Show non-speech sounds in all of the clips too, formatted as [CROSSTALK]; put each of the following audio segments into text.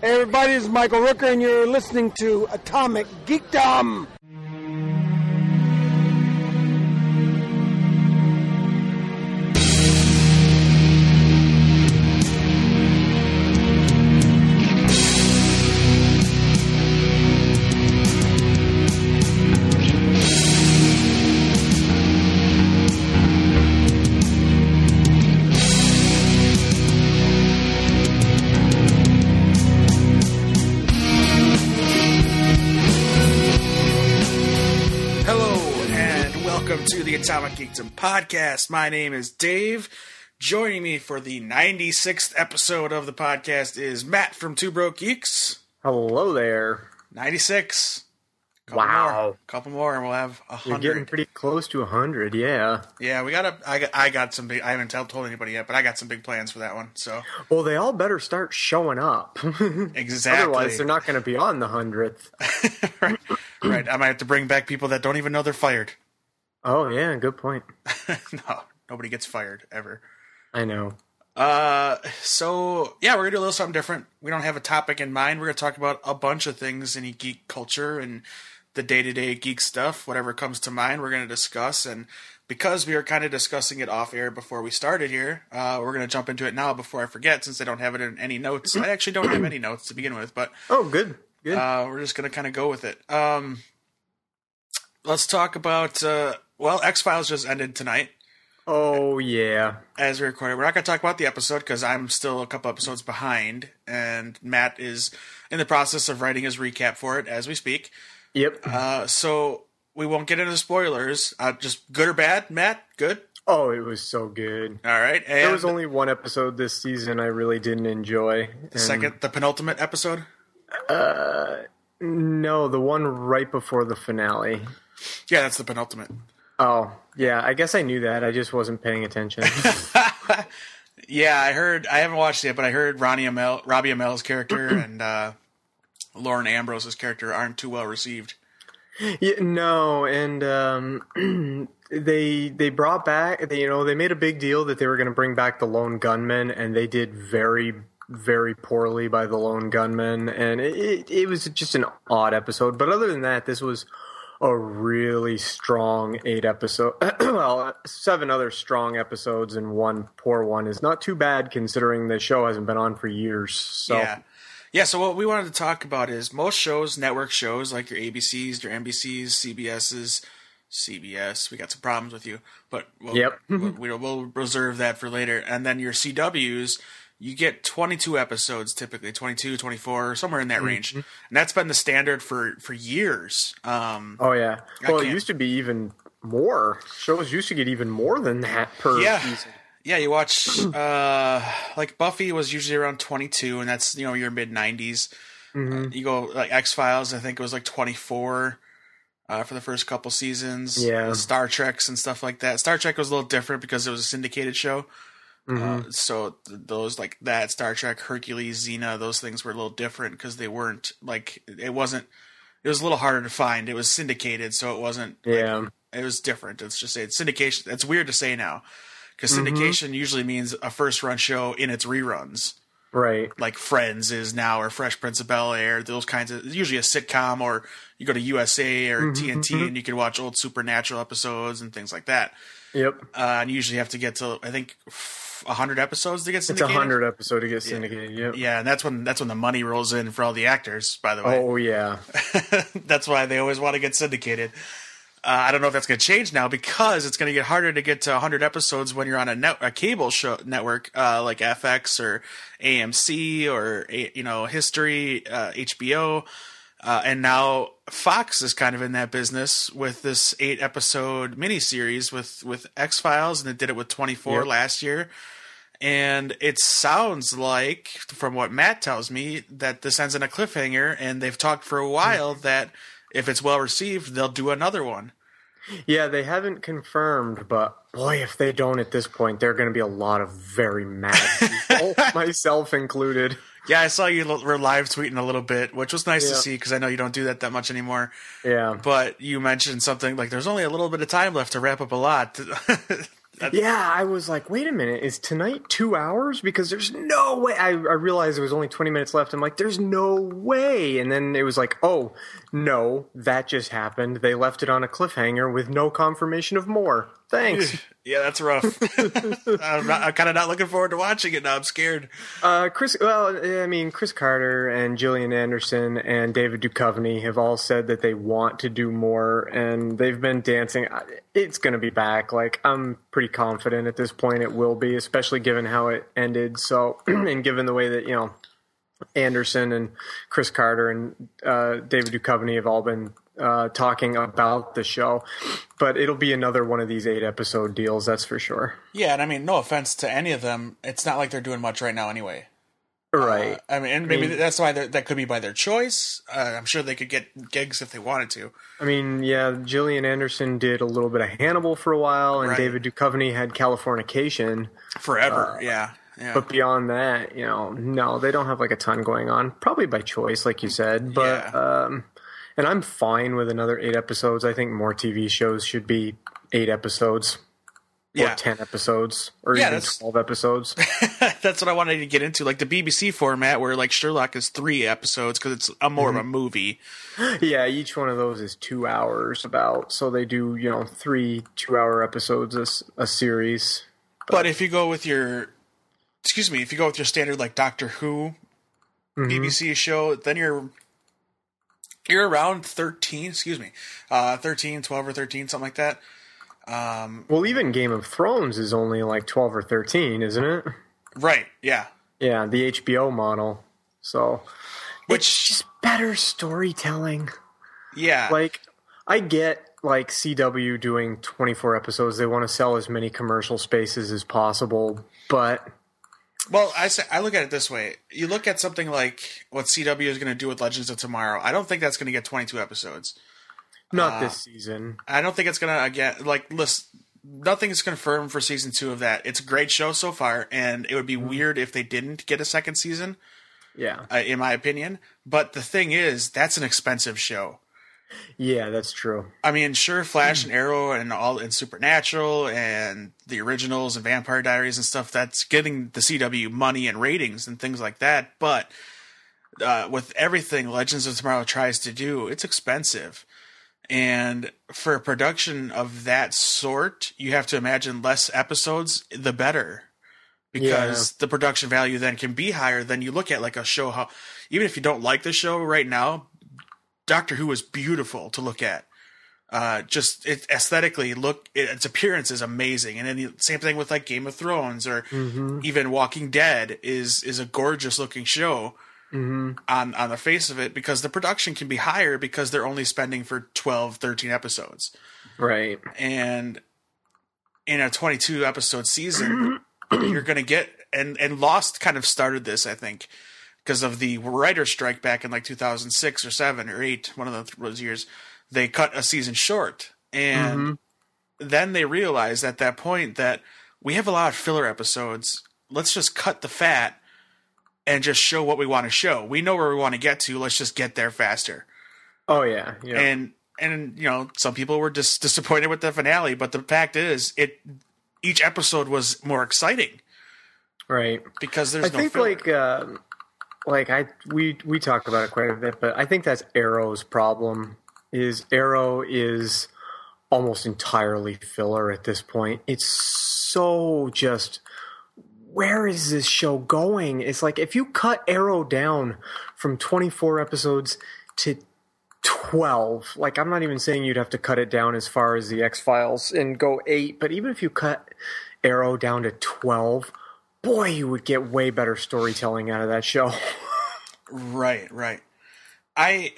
Hey everybody, this is Michael Rooker, and you're listening to Atomic Geekdom. Atomic podcast. My name is Dave. Joining me for the 96th episode of the podcast is Matt from Two Broke Geeks. Hello there. 96. Couple Wow. More. Couple more and we'll have a You're getting pretty close to 100, yeah. Yeah, we got a I got I got some big I haven't told anybody yet, but I got some big plans for that one. So, Well, they all better start showing up. exactly. [LAUGHS] Otherwise, they're not going to be on the 100th. [LAUGHS] right. right. I might have to bring back people that don't even know they're fired. Oh, yeah, good point. [LAUGHS] no, nobody gets fired ever. I know. Uh, so yeah, we're gonna do a little something different. We don't have a topic in mind. We're gonna talk about a bunch of things in geek culture and the day to day geek stuff. Whatever comes to mind, we're gonna discuss. And because we were kind of discussing it off air before we started here, uh, we're gonna jump into it now before I forget, since I don't have it in any notes. I actually don't have any notes to begin with, but [CLEARS THROAT] Oh, good. Good. uh, we're just gonna kind of go with it. Um, let's talk about. Uh, well, X Files just ended tonight oh, yeah. as we recorded. We're not going to talk about the episode because I'm still a couple episodes behind, and Matt is in the process of writing his recap for it as we speak. Yep. Uh, so we won't get into spoilers. Uh, just good or bad, Matt? Good. oh, it was so good. All right. And There was only one episode this season I really didn't enjoy. the second, the penultimate episode. Uh, No, the one right before the finale. Yeah, that's the penultimate. Oh, yeah, I guess I knew that. I just wasn't paying attention. [LAUGHS] [LAUGHS] Yeah, I heard. I haven't watched it, but I heard Ronnie Amell, Robbie Amell's character [CLEARS THROAT] and uh, Lauren Ambrose's character aren't too well received. Yeah, no, and um, [CLEARS THROAT] they they brought back. They, you know, they made a big deal that they were going to bring back the lone gunman, and they did very very poorly by the lone gunman, and it, it, it was just an odd episode. But other than that, this was a really strong eight episode. [CLEARS THROAT] well, seven other strong episodes and one poor one is not too bad considering the show hasn't been on for years. So Yeah. Yeah, so what we wanted to talk about is most shows, network shows like your ABCs, your NBCs, CBSs, CBS. We got some problems with you, but we'll, Yep. we'll, we'll, we'll reserve that for later. And then your CWs, you get 22 episodes typically, 22, 24, somewhere in that range. And that's been the standard for for years. Um, Oh yeah. Well, it used to be even more. Shows used to get even more than that per Yeah. season. Yeah, you watch [CLEARS THROAT] uh like Buffy was usually around 22 and that's, you know, your mid 90s. Mm-hmm. Uh, you go like X-Files, I think it was like 24 uh, for the first couple seasons. Yeah. Uh, Star Treks and stuff like that. Star Trek was a little different because it was a syndicated show. Mm-hmm. Uh, so th- those like that Star Trek, Hercules, Xena, those things were a little different because they weren't like it wasn't. It was a little harder to find. It was syndicated, so it wasn't. like, Yeah. it was different. It's just say it's syndication. It's weird to say now because Mm-hmm. syndication usually means a first run show in its reruns, Right. like Friends is now, or Fresh Prince of Bel Air. Those kinds of usually a sitcom, or you go to USA or Mm-hmm, TNT and you can watch old Supernatural episodes and things like that. Yep. Uh, and you usually have to get to I think hundred episodes to get It's a syndicated. hundred episode to get syndicated. Yep. Yeah, and that's when that's when the money rolls in for all the actors. By the way, Oh yeah. [LAUGHS] that's why they always want to get syndicated. Uh, I don't know if that's going to change now because it's going to get harder to get to 100 episodes when you're on a, net, a cable show network uh, like FX or AMC or you know History, uh, HBO, uh, and now Fox is kind of in that business with this eight episode miniseries with with X Files, and they did it with 24 Yep. last year. And it sounds like, from what Matt tells me, that this ends in a cliffhanger, and they've talked for a while that if it's well received, they'll do another one. Yeah, they haven't confirmed, but boy, if they don't at this point, there are going to be a lot of very mad [LAUGHS] people, myself included. Yeah, I saw you were live tweeting a little bit, which was nice to see because I know you don't do that that much anymore. Yeah. But you mentioned something like there's only a little bit of time left to wrap up a lot. [LAUGHS] Yeah, I was like, wait a minute, is tonight two hours? Because there's no way. I, I realized there was only 20 minutes left. I'm like, there's no way. And then it was like, oh, no, that just happened. They left it on a cliffhanger with no confirmation of more. Thanks. [LAUGHS] yeah, that's rough. [LAUGHS] I'm, not, I'm kind of not looking forward to watching it now. I'm scared. Uh, Chris, well, I mean, Chris Carter and Gillian Anderson and David Duchovny have all said that they want to do more, and they've been dancing. It's going to be back. Like, I'm pretty confident at this point it will be, especially given how it ended. So, [CLEARS THROAT] and given the way that, you know, Anderson and Chris Carter and uh, David Duchovny have all been uh, talking about the show, but it'll be another one of these eight episode deals, that's for sure. Yeah, and I mean, no offense to any of them, it's not like they're doing much right now anyway. Right. Uh, I mean, and maybe I mean, that's why that could be by their choice. Uh, I'm sure they could get gigs if they wanted to. I mean, yeah, Gillian Anderson did a little bit of Hannibal for a while, and right. David Duchovny had Californication forever. Uh, yeah. Yeah. But beyond that, you know, no, they don't have like a ton going on. Probably by choice, like you said. But yeah. um, and I'm fine with another eight episodes. I think more TV shows should be eight episodes. Yeah. Or ten episodes, or yeah, even twelve episodes. [LAUGHS] that's what I wanted to get into, like the BBC format, where like Sherlock is three episodes because it's a more mm-hmm. of a mm-hmm. movie. [GASPS] Yeah, each one of those is two hours about, so they do you know three two-hour episodes a, a series. But, but if you go with your, excuse me, if you go with your standard like Doctor Who, mm-hmm. BBC show, then you're you're around 13 excuse me uh 13 12 or 13 something like that. Um well even game of thrones is only like 12 or 13 isn't it? Right yeah. Yeah the hbo model so. Which it's just better storytelling. Yeah. Like i get like cw doing 24 episodes. They want to sell as many commercial spaces as possible but well, I say I look at it this way. You look at something like what CW is going to do with Legends of Tomorrow. I don't think that's going to get 22 episodes. Not uh, this season. I don't think it's going to again like listen nothing's confirmed for season 2 of that. It's a great show so far and it would be mm-hmm. weird if they didn't get a second season. Yeah. Uh, in my opinion, but the thing is that's an expensive show. Yeah, that's true. I mean, sure, Flash and Arrow and all and Supernatural and the originals and Vampire Diaries and stuff that's getting the CW money and ratings and things like that. But uh, with everything Legends of Tomorrow tries to do, it's expensive. And for a production of that sort, you have to imagine less episodes, the better. Because yeah. the production value then can be higher than you look at like a show how even if you don't like the show right now, Doctor Who is beautiful to look at. Uh, just it, aesthetically, look it, its appearance is amazing, and then the same thing with like Game of Thrones or mm-hmm. even Walking Dead is is a gorgeous looking show mm-hmm. on on the face of it because the production can be higher because they're only spending for 12, 13 episodes, right? And in a twenty two episode season, [CLEARS THROAT] you're going to get and and Lost kind of started this, I think because of the writer strike back in like 2006 or 7 or 8 one of those years they cut a season short. And mm-hmm. then they realized at that point that we have a lot of filler episodes. Let's just cut the fat and just show what we want to show. We know where we want to get to. Let's just get there faster. Oh yeah, yeah. and and you know some people were just disappointed with the finale but the fact is it each episode was more exciting. Right. Because there's i no think filler. like um, like I we we talked about it quite a bit, but I think that's Arrow's problem. Is Arrow is almost entirely filler at this point. It's so just where is this show going? It's like if you cut Arrow down from 24 episodes to 12, like I'm not even saying you'd have to cut it down as far as the X Files and go 8, but even if you cut Arrow down to 12, boy, you would get way better storytelling out of that show. [LAUGHS] right, right. I,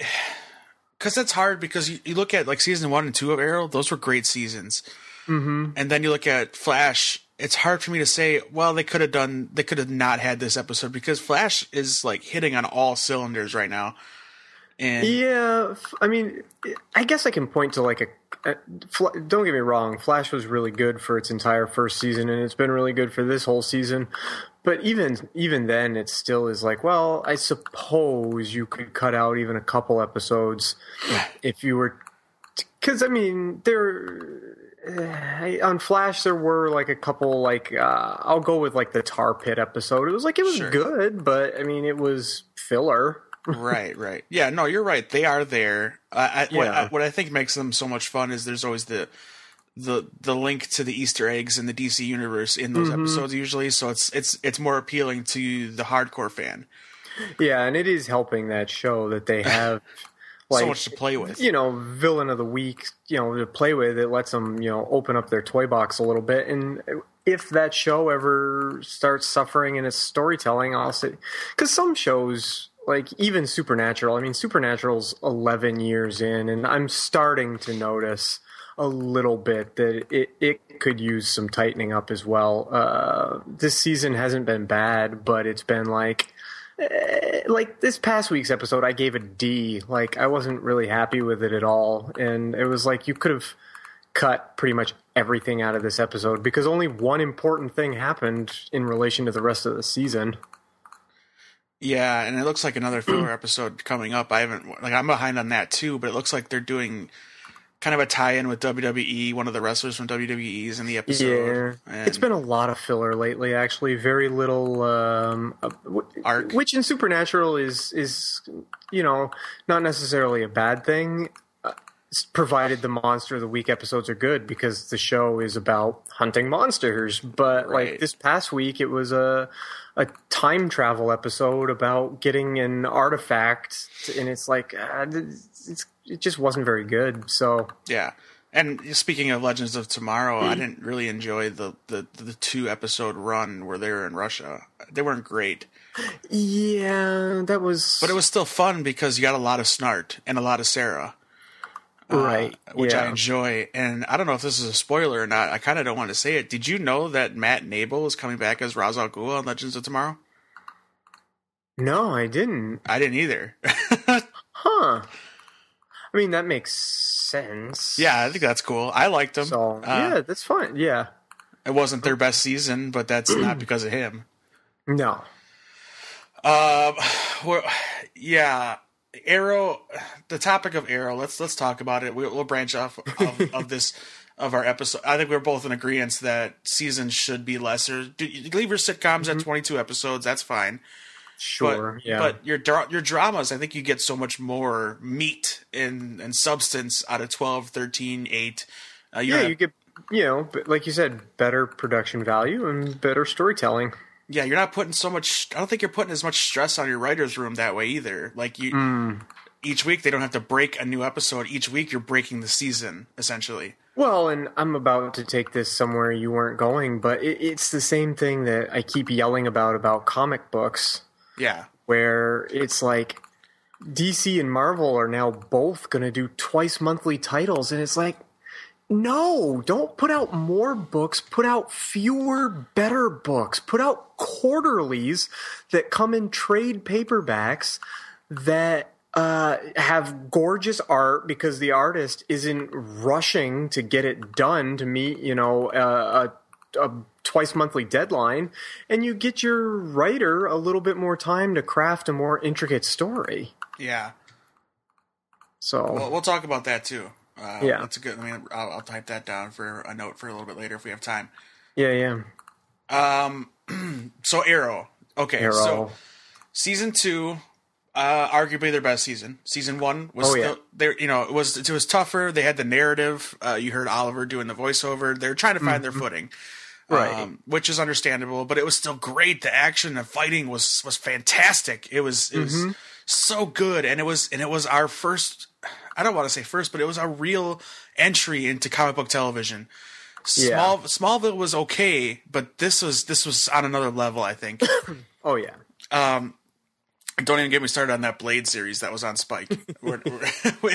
because that's hard because you, you, look at like season one and two of Arrow, those were great seasons. Mm-hmm. And then you look at Flash, it's hard for me to say, well, they could have done, they could have not had this episode because Flash is like hitting on all cylinders right now. And yeah, I mean, I guess I can point to like a don't get me wrong, Flash was really good for its entire first season, and it's been really good for this whole season. But even even then, it still is like, well, I suppose you could cut out even a couple episodes if you were because I mean, there uh, on Flash there were like a couple like uh, I'll go with like the Tar Pit episode. It was like it was Sure. good, but I mean, it was filler. Right, right. Yeah, no, you're right. They are there. I, I, what, I, what I think makes them so much fun is there's always the the the link to the Easter eggs in the DC universe in those mm-hmm. episodes usually. So it's it's it's more appealing to the hardcore fan. Yeah, and it is helping that show that they [LAUGHS] have like so much to play with. you know villain of the week you know to play with it lets them you know open up their toy box a little bit and if that show ever starts suffering in its storytelling i'll say because some shows like even supernatural i mean supernatural's 11 years in and i'm starting to notice a little bit that it, it could use some tightening up as well uh, this season hasn't been bad but it's been like like this past week's episode, I gave a D. Like I wasn't really happy with it at all, and it was like you could have cut pretty much everything out of this episode because only one important thing happened in relation to the rest of the season. Yeah, and it looks like another [CLEARS THROAT] filler episode coming up. I haven't like I'm behind on that too, but it looks like they're doing kind of a tie-in with WWE. One of the wrestlers from WWE is in the episode. Yeah, And- it's been a lot of filler lately. Actually, very little um, uh, Arc. which in Supernatural is is you know not necessarily a bad thing, provided the Monster of the Week episodes are good because the show is about hunting monsters. But Right. like this past week, it was a a time travel episode about getting an artifact, and it's like uh, it's, it just wasn't very good. So Yeah. And speaking of Legends of Tomorrow, Hmm. I didn't really enjoy the, the, the two episode run where they were in Russia. They weren't great. yeah, that was But it was still fun because you got a lot of Snart and a lot of Sarah. Uh, right, which I enjoy. And I don't know if this is a spoiler or not. I kind of don't want to say it. Did you know that Matt Nable is coming back as Ra's al Ghul on Legends of Tomorrow? No, I didn't. I didn't either. [LAUGHS] Huh. I mean, that makes sense. yeah, I think that's cool. I liked him. So, Uh, yeah, that's fine. Yeah. It wasn't their best season, but that's not [CLEARS THROAT] because of him. No. Um, [SIGHS] well, yeah, Arrow. The topic of Arrow. Let's let's talk about it. We'll, we'll branch off of, [LAUGHS] of this of our episode. I think we're both in agreement that seasons should be lesser. Do, leave your sitcoms at twenty two episodes. That's fine. Sure. But, yeah. but your your dramas, I think you get so much more meat and, and substance out of 12, 13, 8. Uh, yeah, you get, you know, but like you said, better production value and better storytelling. Yeah, you're not putting so much. I don't think you're putting as much stress on your writers' room that way either. Like you, Hmm. each week they don't have to break a new episode. Each week you're breaking the season essentially. Well, and I'm about to take this somewhere you weren't going, but it, it's the same thing that I keep yelling about about comic books. Yeah, where it's like DC and Marvel are now both going to do twice monthly titles, and it's like, no, don't put out more books, put out fewer, better books, put out quarterlies that come in trade paperbacks that uh, have gorgeous art because the artist isn't rushing to get it done to meet, you know, uh, a, a twice monthly deadline, and you get your writer a little bit more time to craft a more intricate story. yeah. So Well, we'll talk about that too. Uh, Yeah. that's a good. I mean, I'll, I'll type that down for a note for a little bit later if we have time. yeah, yeah, Um, [CLEARS THROAT] so Arrow. Okay, Arrow. so season two, uh, arguably their best season. Season one was Oh, yeah. still there. You know, it was it was tougher. They had the narrative. Uh, you heard Oliver doing the voiceover. They're trying to find their footing, Mm-hmm. Right. Um, which is understandable. But it was still great. The action and fighting was was fantastic. It was it Mm-hmm. was so good, and it was and it was our first. I don't want to say first, but it was a real entry into comic book television. Yeah. Small Smallville was okay, but this was this was on another level. I think. [COUGHS] oh yeah, Um, don't even get me started on that Blade series that was on Spike. [LAUGHS] we're, we're, [LAUGHS] we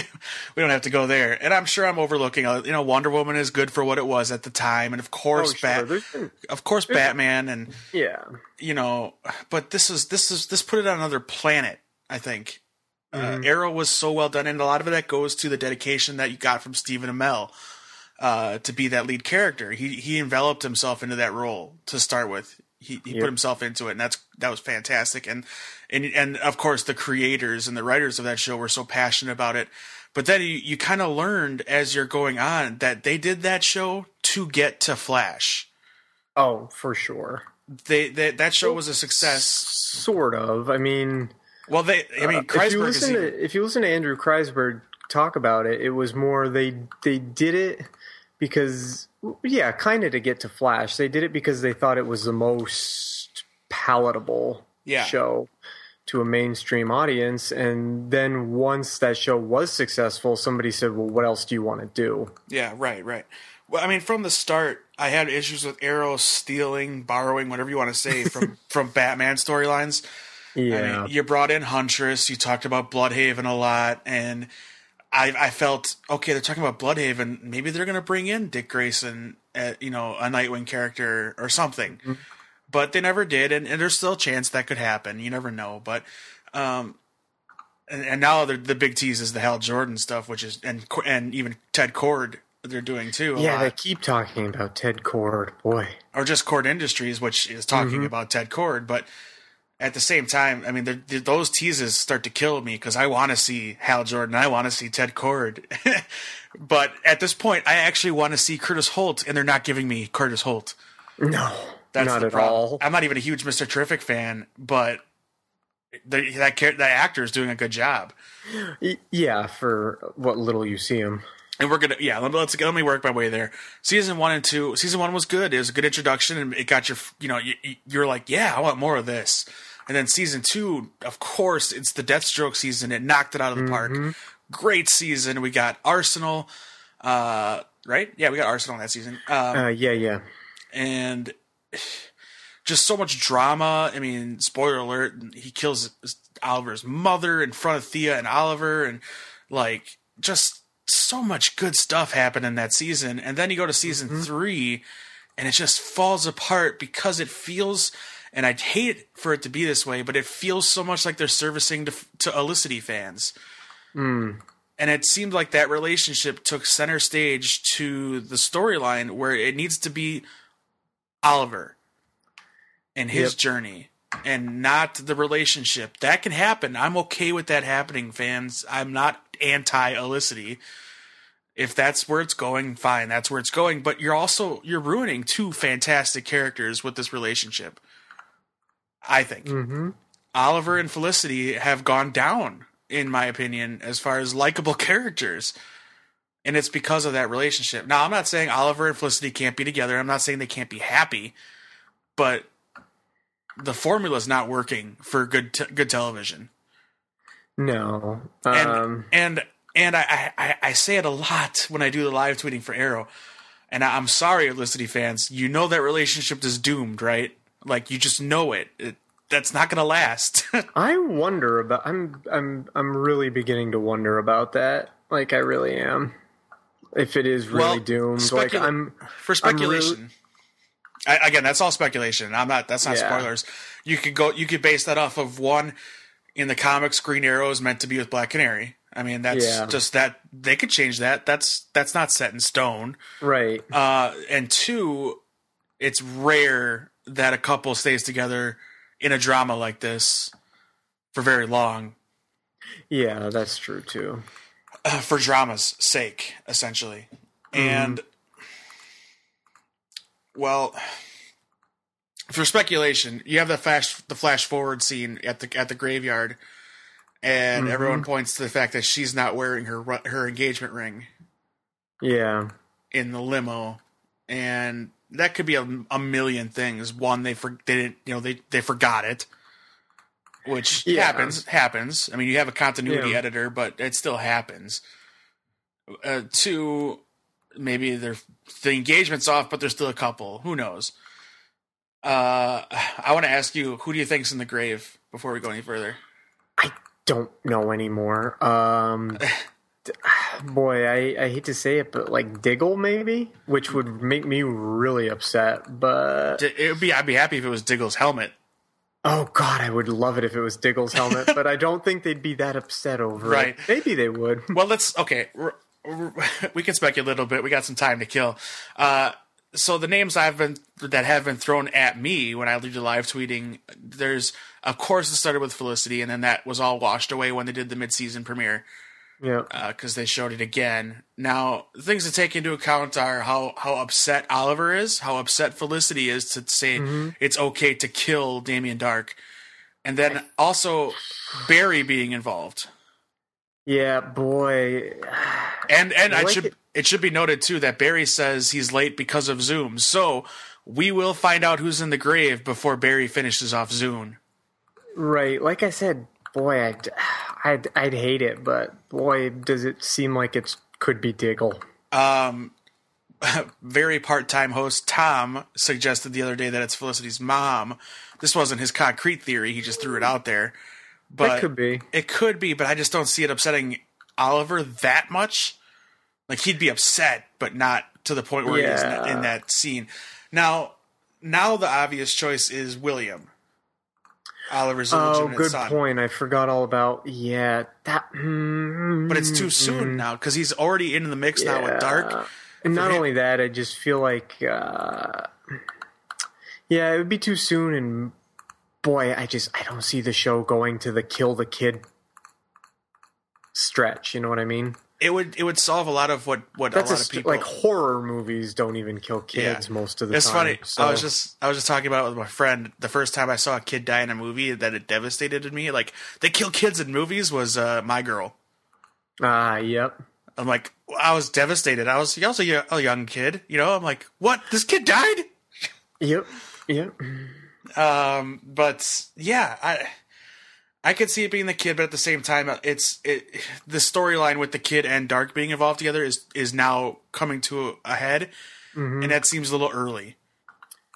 we don't have to go there. And I'm sure I'm overlooking. uh, You know, Wonder Woman is good for what it was at the time, and of course, oh sure. Bat, of course, Batman, and yeah, you know, but this is this is this put it on another planet. I think. Uh, Arrow was so well done, and a lot of that goes to the dedication that you got from Stephen Amell uh, to be that lead character. He he enveloped himself into that role to start with. he, he Yep. put himself into it, and that's that was fantastic. And and and of course, the creators and the writers of that show were so passionate about it. But then you, you kind of learned as you're going on that they did that show to get to Flash. Oh, for sure. They, they that show was a success. Sort of. I mean, Well, they I mean, Uh, if you listen even, to if you listen to Andrew Kreisberg talk about it, it was more they they did it because yeah, kind of to get to Flash. They did it because they thought it was the most palatable Yeah. show to a mainstream audience. And then once that show was successful, somebody said, "Well, what else do you want to do?" Yeah, right, right. Well, I mean, from the start, I had issues with Arrow stealing, borrowing, whatever you want to say from [LAUGHS] from Batman storylines. Yeah, I mean, you brought in Huntress. You talked about Blüdhaven a lot, and I, I felt okay. They're talking about Blüdhaven. Maybe they're going to bring in Dick Grayson, uh you know, a Nightwing character or something. But they never did, and, and there's still a chance that could happen. You never know. But um, and, and now the the big tease is the Hal Jordan stuff, which is and and even Ted Kord they're doing too. yeah. lot They keep talking about Ted Kord. Boy, or just Kord Industries, which is talking about Ted Kord. But at the same time, I mean, they're- they're- those teases start to kill me because I want to see Hal Jordan, I want to see Ted Kord. [LAUGHS] but at this point, I actually want to see Curtis Holt, and they're not giving me Curtis Holt. no, That's not at problem. all. I'm not even a huge Mister Terrific fan, but the, that that actor is doing a good job. Yeah, for what little you see him. and we're gonna yeah let me, let's let me work my way there season one and two season one was good it was a good introduction and it got your you know you- you're like yeah i want more of this and then season two of course it's the deathstroke season it knocked it out of the park great season we got arsenal uh right yeah we got arsenal in that season um, Uh, yeah, yeah. and just so much drama. I mean, spoiler alert: he kills Oliver's mother in front of Thea and Oliver, and like just so much good stuff happened in that season. And then you go to season three, and it just falls apart because it feels. And I'd hate for it to be this way, but it feels so much like they're servicing to, to Olicity fans. Hmm. And it seemed like that relationship took center stage to the storyline where it needs to be Oliver and his Yep. journey and not the relationship. That can happen. I'm okay with that happening, fans. I'm not anti Olicity. If that's where it's going, fine, that's where it's going. But you're also you're ruining two fantastic characters with this relationship. I think. Mm-hmm. Oliver and Felicity have gone down, in my opinion, as far as likable [LAUGHS] characters. And it's because of that relationship. Now, I'm not saying Oliver and Felicity can't be together. I'm not saying they can't be happy, but the formula is not working for good te- good television. No. And Um, and and I, I I say it a lot when I do the live tweeting for Arrow. And I'm sorry, Felicity fans. You know that relationship is doomed, right? Like you just know it. it that's not going to last. [LAUGHS] I wonder about. I'm. I'm. I'm really beginning to wonder about that. Like I really am. If it is really Well, doomed, like I'm. for speculation. I, again, that's all speculation. I'm not. That's not Yeah. spoilers. You could go. You could base that off of one in the comics. Green Arrow is meant to be with Black Canary. I mean, that's Yeah. just that they could change that. That's that's not set in stone. Right. Uh, and two, it's rare that a couple stays together in a drama like this for very long Yeah, that's true too. uh, for drama's sake, essentially. And well, for speculation, you have the flash the flash forward scene at the at the graveyard, and everyone points to the fact that she's not wearing her her engagement ring Yeah. in the limo, and that could be a, a million things. One, they for they didn't you know they they forgot it. Which Yeah. happens, happens. I mean, you have a continuity Yeah. editor, but it still happens. Uh, two, maybe they're the engagement's off, but there's still a couple. Who knows? Uh, I want to ask you, who do you think's in the grave before we go any further? I don't know anymore. Um. [LAUGHS] [SIGHS] Boy, I, I hate to say it, but like Diggle maybe, which would make me really upset. But It would be. I'd be happy if it was Diggle's helmet. oh god, I would love it if it was Diggle's helmet. [LAUGHS] but I don't think they'd be that upset over Right. it. Maybe they would. Well, let's okay. [LAUGHS] We can speculate a little bit. We got some time to kill. Uh, so the names I've been that have been thrown at me when I do live tweeting, there's of course it started with Felicity, and then that was all washed away when they did the mid-season premiere Yeah. Uh, because they showed it again. Now, things to take into account are how how upset Oliver is, how upset Felicity is to say mm-hmm. it's okay to kill Damien Darhk, and then also Barry being involved. Yeah, boy. And and I I should it. it. should be noted too that Barry says he's late because of Zoom. So we will find out who's in the grave before Barry finishes off Zoom. Right. Like I said, boy, I'd, I'd, I'd hate it, but boy, does it seem like it could be Diggle. Um, [LAUGHS] Very part-time host Tom suggested the other day that it's Felicity's mom. This wasn't his concrete theory; he just threw it out there. But That could be. It could be, but I just don't see it upsetting Oliver that much. Like he'd be upset, but not to the point where he is Yeah. in that scene. Now, now the obvious choice is William. Oliver's Oh, good son. point. I forgot all about. Yeah, that. mm, But it's too soon now because he's already in the mix now with Darhk. And not him- only that, I just feel like. Uh, yeah, it would be too soon, and boy, I just I don't see the show going to the kill the kid stretch. You know what I mean? It would it would solve a lot of what what That's a a lot of people like horror movies don't even kill kids Yeah. most of the It's time. It's funny. so- I was just I was just talking about it with my friend. The first time I saw a kid die in a movie that it devastated me. Like they kill kids in movies was uh, My Girl. ah, yep. I'm like I was devastated. I was also a young kid. You know. I'm like, what? This kid died. Yep. Yep. Um, but yeah, I I could see it being the kid, but at the same time, it's it the storyline with the kid and Darhk being involved together is is now coming to a head, and that seems a little early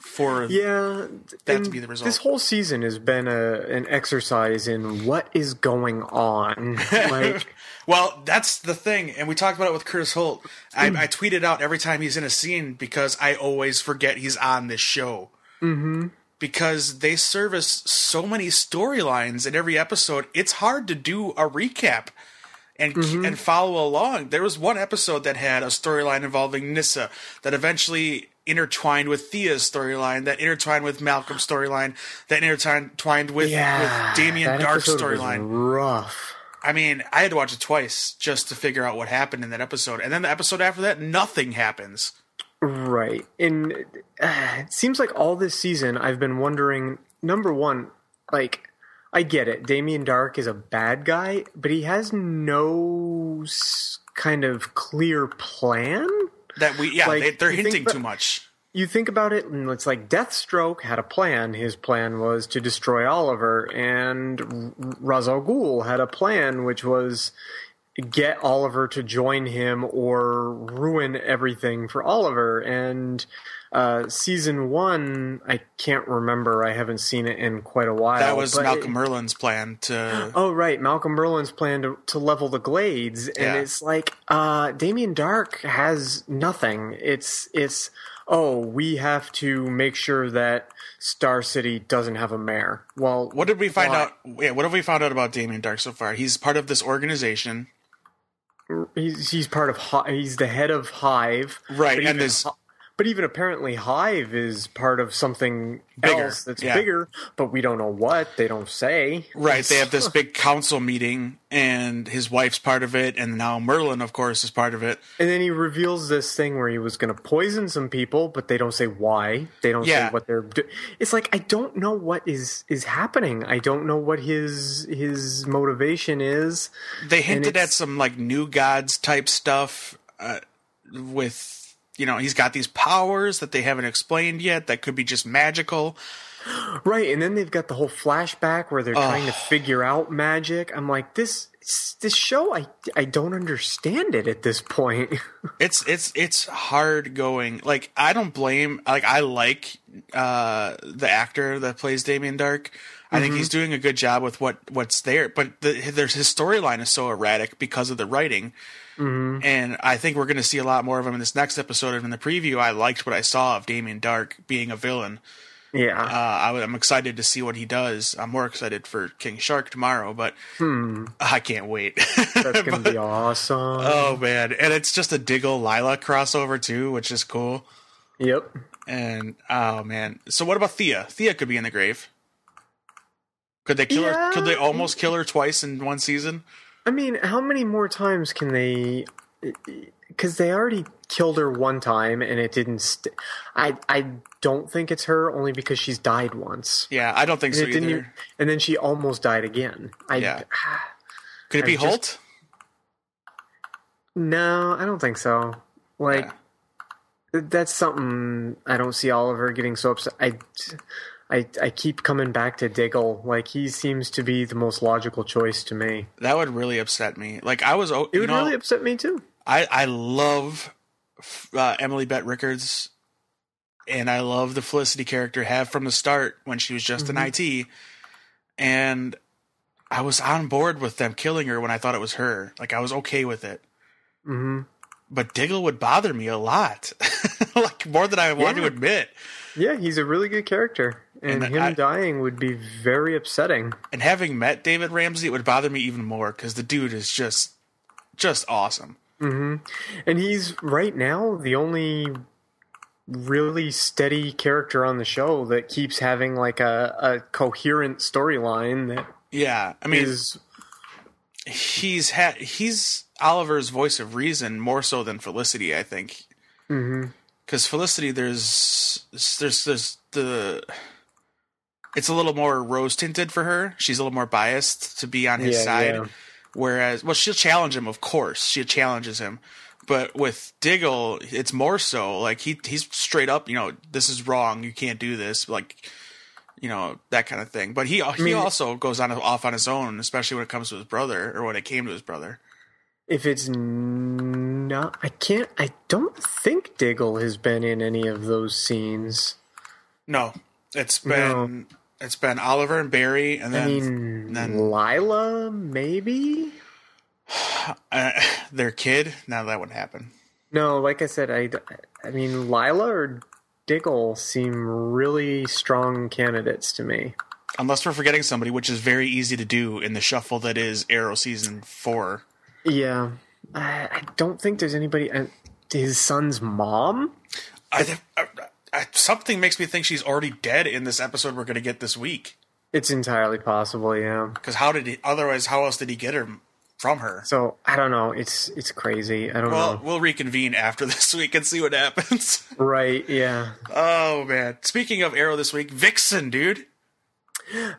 for Yeah. That to be the result. This whole season has been a an exercise in what is going on. [LAUGHS] Like Well, that's the thing, and we talked about it with Curtis Holt. I, I tweeted out every time he's in a scene because I always forget he's on this show. Mm-hmm. Because they service so many storylines in every episode, it's hard to do a recap and and follow along. There was one episode that had a storyline involving Nyssa that eventually intertwined with Thea's storyline, that intertwined with Malcolm's storyline, that intertwined with yeah, with Damien Darhk's storyline. Rough. I mean, I had to watch it twice just to figure out what happened in that episode. And then the episode after that, nothing happens. Right. And uh, it seems like all this season I've been wondering number one, like I get it. Damien Darhk is a bad guy, but he has no kind of clear plan. That we, yeah, Like, they, they're hinting about- too much. you think about it, and it's like Deathstroke had a plan. His plan was to destroy Oliver, and Ra's al Ghul had a plan, which was get Oliver to join him or ruin everything for Oliver. And uh, season one, I can't remember. I haven't seen it in quite a while. That was Malcolm it- Merlyn's plan to. [GASPS] Oh right, Malcolm Merlyn's plan to, to level the glades, and Yeah. it's like uh, Damien Darhk has nothing. It's it's oh we have to make sure that Star City doesn't have a mayor. Well, What did we find why? out? Yeah, what have we found out about Damien Darhk so far? He's part of this organization, He's he's part of he's the head of Hive, right? And there's but even apparently Hive is part of something Bigger, else that's yeah. bigger, but we don't know what. They don't say. right. They have this [LAUGHS] big council meeting, and his wife's part of it, and now Merlyn, of course, is part of it. And then he reveals this thing where he was going to poison some people, but they don't say why. They don't Yeah. say what they're. Do- it's like I don't know what is is happening. I don't know what his his motivation is. They hinted at some like new gods type stuff uh, with you know he's got these powers that they haven't explained yet that could be just magical. [GASPS] Right, and then they've got the whole flashback where they're trying to figure out magic. I'm like this this show. I I don't understand it at this point. [LAUGHS] It's it's it's hard going. Like I don't blame. Like I like uh, the actor that plays Damien Darhk. I think mm-hmm. he's doing a good job with what what's there. But the, there's his storyline is so erratic because of the writing. Mm-hmm. And I think we're going to see a lot more of him in this next episode. And in the preview, I liked what I saw of Damien Darhk being a villain. yeah, Uh, I, am excited to see what he does. I'm more excited for King Shark tomorrow, but hmm. I can't wait. that's gonna [LAUGHS] be awesome. oh man, and it's just a Diggle Lyla crossover too, which is cool. Yep. And oh man, so what about Thea? Thea could be in the grave. Could they kill her? Could they almost kill her twice in one season? I mean, how many more times can they? Because they already killed her one time and it didn't. St- I I don't think it's her only because she's died once. Yeah, I don't think so And, didn't either. even- and then she almost died again. I, Yeah. [SIGHS] Could it I be just- Holt? No, I don't think so. Like Yeah. that's something I don't see Oliver getting so upset. I, I, I keep coming back to Diggle. Like he seems to be the most logical choice to me. That would really upset me. Like I was, It would know, really upset me too. I I love uh, Emily Bett Rickards, and I love the Felicity character have from the start when she was just Mm-hmm. an IT, and I was on board with them killing her when I thought it was her. Like I was okay with it. hmm But Diggle would bother me a lot, [LAUGHS] like more than I want to admit. Yeah, he's a really good character, and, And him I- dying would be very upsetting. And having met David Ramsey, it would bother me even more because the dude is just, just awesome. Mm-hmm. And he's right now the only really steady character on the show that keeps having like a, a coherent storyline that Yeah, I mean, is he's had he's Oliver's voice of reason more so than Felicity, I think. Because Felicity, there's there's there's the it's a little more rose tinted for her. She's a little more biased to be on his Yeah, side. yeah. Whereas, well, she'll challenge him, of course. She challenges him, but with Diggle, it's more so like he he's straight up. You know, this is wrong. You can't do this. Like, you know that kind of thing. But he he mean- also goes on off on his own, especially when it comes to his brother or when it came to his brother. if it's not I can't I don't think Diggle has been in any of those scenes. No, it's been it's been Oliver and Barry, and I then mean then Lyla maybe? [SIGHS] uh, their kid. Now that wouldn't happen. No, like I said I I mean Lyla or Diggle seem really strong candidates to me. Unless we're forgetting somebody, which is very easy to do in the shuffle that is Arrow season four. Yeah. I, I don't think there's anybody uh, his son's mom? I, I, I, something makes me think she's already dead in this episode we're going to get this week. It's entirely possible, yeah. Because how did he? Otherwise, how else did he get her from her? So I don't know. It's it's crazy. I don't Well, know. we'll reconvene after [LAUGHS] this week and see what happens. Right? Yeah. oh man! Speaking of Arrow this week, Vixen, dude,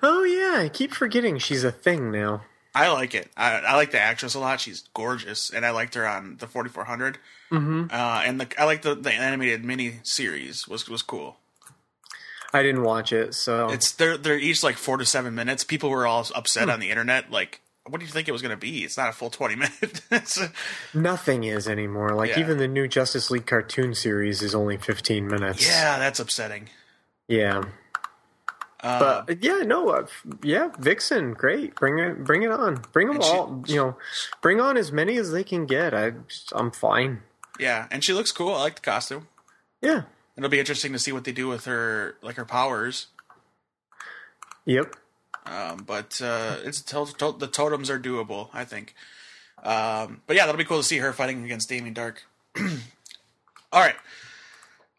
Oh yeah. I keep forgetting she's a thing now. I like it. I, I like the actress a lot. She's gorgeous, and I liked her on the 4400. Mm-hmm. Uh, and the I like the the animated mini series was was cool. I didn't watch it, so It's they're they're each like four to seven minutes. People were all upset on the internet, like. What do you think it was going to be? It's not a full twenty [LAUGHS] minutes. nothing is anymore. Like Yeah. even the new Justice League cartoon series is only 15 minutes. yeah, that's upsetting. Yeah. Uh, But yeah, no, uh, yeah, Vixen, great. Bring it, bring it on. Bring them she- all. You know, bring on as many as they can get. I, I'm fine. Yeah, and she looks cool. I like the costume. Yeah. It'll be interesting to see what they do with her, like her powers. Yep. Um, but uh, it's to- to- the totems are doable, I think. Um, but yeah, that'll be cool to see her fighting against Damien Darhk. [CLEARS THROAT] all right,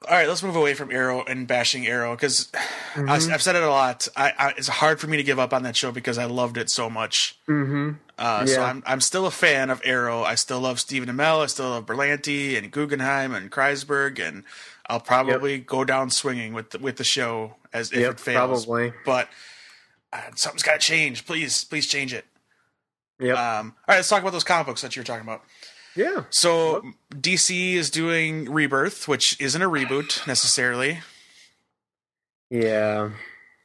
all right. Let's move away from Arrow and bashing Arrow because [SIGHS] I've said it a lot. I, I, it's hard for me to give up on that show because I loved it so much. Mm-hmm. Uh, So I'm I'm still a fan of Arrow. I still love Stephen Amell. I still love Berlanti and Guggenheim and Kreisberg, and I'll probably go down swinging with the, with the show as if Yep, it fails. probably. But uh, something's got to change. Please, please change it. Yep. Um, all right, let's talk about those comic books that you were talking about. Yeah. So DC is doing Rebirth, which isn't a reboot necessarily, Yeah.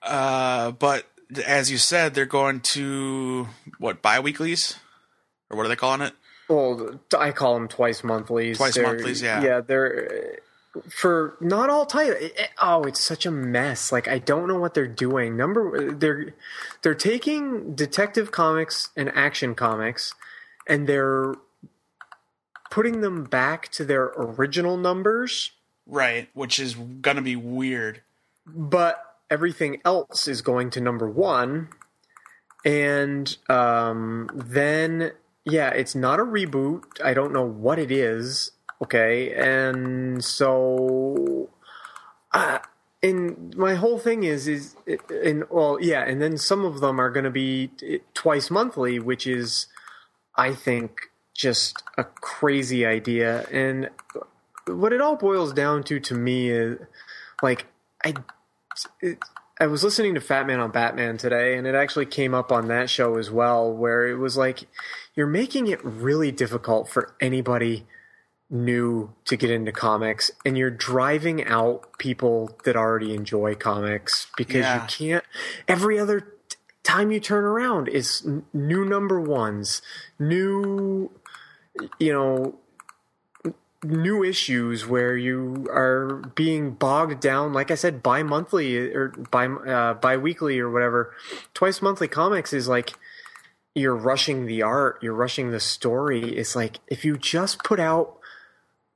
uh, but as you said, they're going to what bi-weeklies or what are they calling it? Well, I call them twice monthlies. Twice They're- monthlies, yeah. Yeah, they're for not all titles. Oh, it's such a mess. Like I don't know what they're doing. Number they're they're taking Detective Comics and Action Comics, and they're putting them back to their original numbers, Right, which is gonna be weird. but everything else is going to number one, and um, then yeah, it's not a reboot. I don't know what it is. Okay, and so and my whole thing is is and well yeah and then some of them are going to be twice monthly which is i think just a crazy idea and what it all boils down to to me is like i it, i was listening to fat man on batman today and it actually came up on that show as well where it was like you're making it really difficult for anybody new to get into comics and you're driving out people that already enjoy comics because Yeah. you can't every other t- time you turn around is n- new number ones new you know new issues where you are being bogged down like i said bi-monthly or bi uh, bi-weekly or whatever twice monthly comics is like you're rushing the art you're rushing the story it's like if you just put out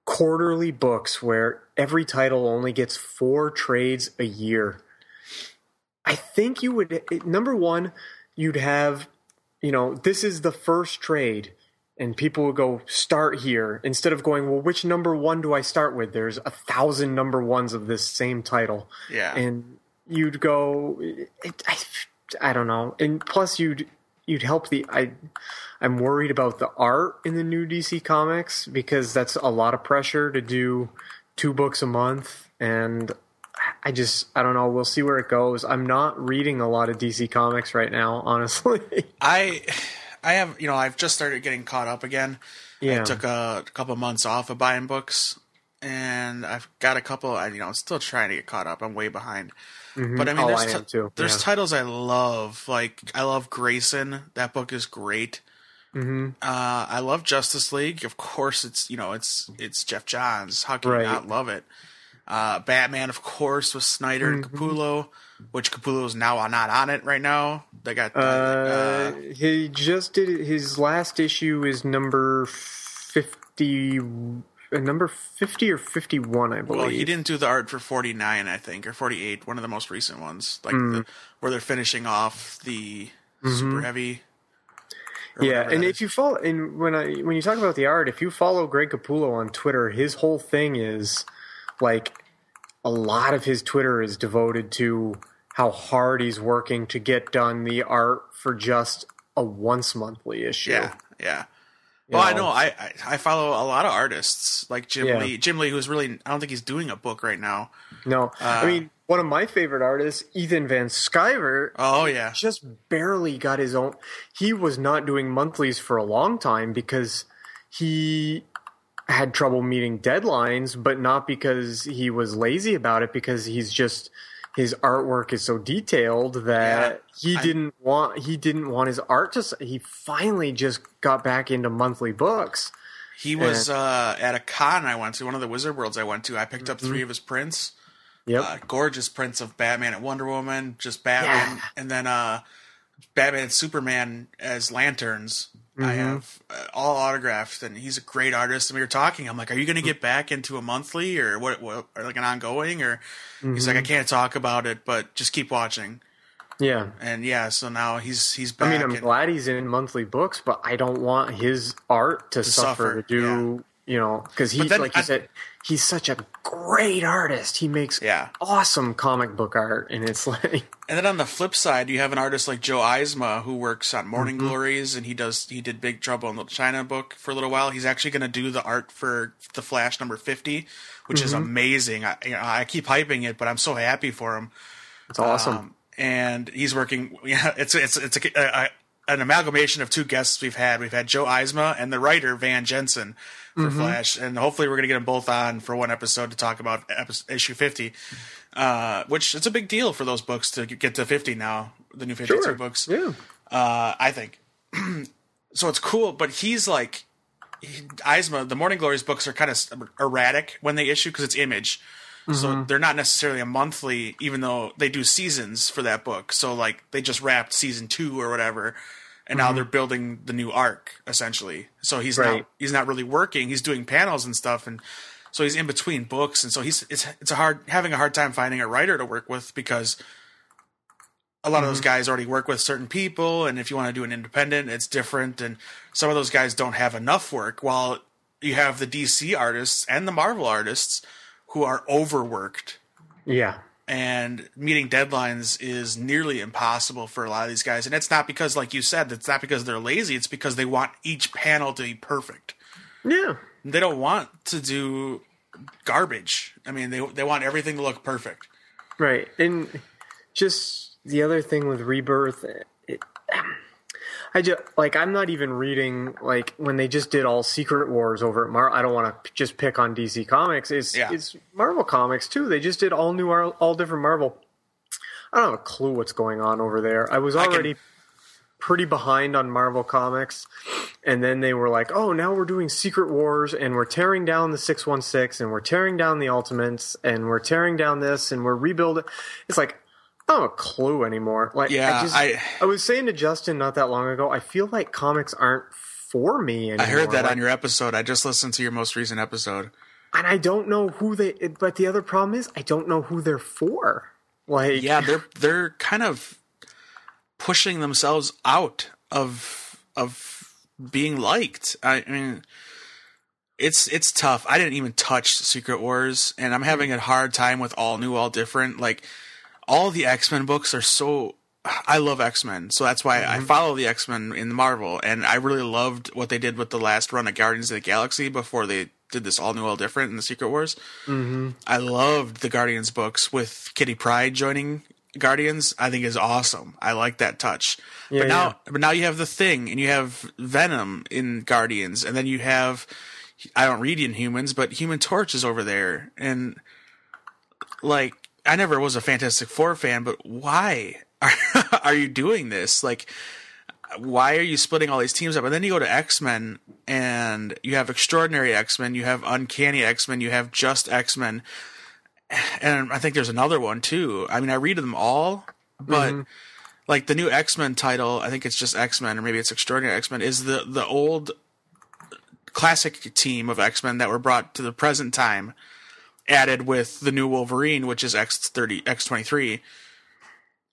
quarterly books where every title only gets four trades a year. I think you would number one, you'd have, you know, this is the first trade, and people would go start here instead of going, well, which number one do I start with? There's a thousand number ones of this same title, Yeah. and you'd go, it, I, I don't know, and plus you'd you'd help the I. I'm worried about the art in the new DC comics because that's a lot of pressure to do two books a month and I just I don't know, we'll see where it goes. I'm not reading a lot of DC comics right now, honestly. I [LAUGHS] I have you know I've just started getting caught up again. Yeah. I took a, couple months off of buying books, and I've got a couple. I you know I'm still trying to get caught up. I'm way behind. But I mean, Oh, there's I too. there's titles I love. Like I love Grayson. That book is great. Mm-hmm. Uh, I love Justice League. Of course, it's you know it's it's Geoff Johns. How can Right. you not love it? Uh, Batman, of course, with Snyder and Mm-hmm. Capullo, which Capullo is now not on it right now. They got uh, Uh, he just did his last issue is number 50 uh, number 50 or 51, I believe. Well, he didn't do the art for 49, I think, or 48, one of the most recent ones, like the, where they're finishing off the super heavy. Yeah, and if you follow, and when I when you talk about the art, if you follow Greg Capullo on Twitter, his whole thing is like a lot of his Twitter is devoted to how hard he's working to get done the art for just a once monthly issue. yeah, yeah. Well, I know. know I, I I follow a lot of artists like Jim Yeah. Lee. Jim Lee, who's really I don't think he's doing a book right now. No, I uh, mean one of my favorite artists, Ethan Van Sciver, Oh yeah, just barely got his own. He was not doing monthlies for a long time because he had trouble meeting deadlines, but not because he was lazy about it, because he's just his artwork is so detailed that he I- didn't want he didn't want his art to. He finally just got back into monthly books. he was uh, at a con I went to, one of the Wizard Worlds I went to. I picked up Mm-hmm. three of his prints. Yep. uh, gorgeous prints of Batman and Wonder Woman, just Batman, Yeah. and then uh, Batman and Superman as lanterns. I have uh, all autographed, and he's a great artist. And we were talking. I'm like, "Are you going to get back into a monthly or what, what, or like an ongoing?" Or he's like, "I can't talk about it, but just keep watching." yeah. And yeah, so now he's he's back. I mean, I'm and- glad he's in monthly books, but I don't want his art to, suffer, suffer, to do, you know, because he, But then like you I- said, he's such a great artist. He makes Yeah. awesome comic book art, and it's [LAUGHS] like, And then on the flip side, you have an artist like Joe Eisma who works on Morning Mm-hmm. Glories, and he does he did Big Trouble in Little China book for a little while. He's actually going to do the art for the Flash number fifty, which is Mm-hmm. amazing. I, you know, I keep hyping it, but I'm so happy for him. it's awesome. Um, and he's working. [LAUGHS] Yeah, it's it's it's a, a, an amalgamation of two guests we've had. We've had Joe Eisma and the writer Van Jensen for Flash, and hopefully we're going to get them both on for one episode to talk about episode, issue fifty, uh, which it's a big deal for those books to get to fifty now. The new fifty-two sure. books, Yeah. uh, I think. [CLEARS THROAT] so it's cool, but he's like. He, Eisma, the Morning Glories books are kind of erratic when they issue because it's image. So they're not necessarily a monthly, even though they do seasons for that book. So like they just wrapped season two or whatever, and now mm-hmm. they're building the new arc essentially. So he's Right. not he's not really working. He's doing panels and stuff, and so he's in between books, and so he's it's it's a hard having a hard time finding a writer to work with because a lot of those mm-hmm. guys already work with certain people, and if you want to do an independent, it's different, and some of those guys don't have enough work. While you have the DC artists and the Marvel artists who are overworked Yeah. And meeting deadlines is nearly impossible for a lot of these guys. And it's not because, like you said, it's not because they're lazy. It's because they want each panel to be perfect. Yeah. They don't want to do garbage. I mean, they they want everything to look perfect. Right. And just the other thing with Rebirth, it, I just like I'm not even reading like when they just did all Secret Wars over at Marvel. I don't want to just pick on DC Comics. It's Yeah. it's Marvel Comics too. They just did all new, all different Marvel. I don't have a clue what's going on over there. I was I can- already pretty behind on Marvel Comics, and then they were like, "Oh, now we're doing Secret Wars, and we're tearing down the six one six, and we're tearing down the Ultimates, and we're tearing down this, and we're rebuilding." It's like I don't have a clue anymore. Like, Yeah, I, just, I- I was saying to Justin not that long ago, I feel like comics aren't for me anymore. I heard that Like, on your episode. I just listened to your most recent episode. and I don't know who they. But the other problem is, I don't know who they're for. Like, Yeah, they're they're kind of pushing themselves out of of being liked. I mean, it's it's tough. I didn't even touch Secret Wars, and I'm having a hard time with all new, all different. Like all the X Men books are so. I love X Men, so that's why I mm-hmm. follow the X Men in Marvel, and I really loved what they did with the last run of Guardians of the Galaxy before they did this all new, all different in the Secret Wars. Mm-hmm. I loved the Guardians books with Kitty Pryde joining Guardians. I think is awesome. I like that touch. Yeah, but now, yeah. but now you have the Thing, and you have Venom in Guardians, and then you have I don't read Inhumans, but Human Torch is over there, and like I never was a Fantastic Four fan, but why are, [LAUGHS] are you doing this? Like, why are you splitting all these teams up? And then you go to X Men, and you have Extraordinary X Men, you have Uncanny X Men, you have Just X Men, and I think there's another one too. I mean, I read them all, but mm-hmm. like the new X Men title, I think it's just X Men, or maybe it's Extraordinary X Men, is the the old classic team of X Men that were brought to the present time, added with the new Wolverine, which is X thirty X twenty three,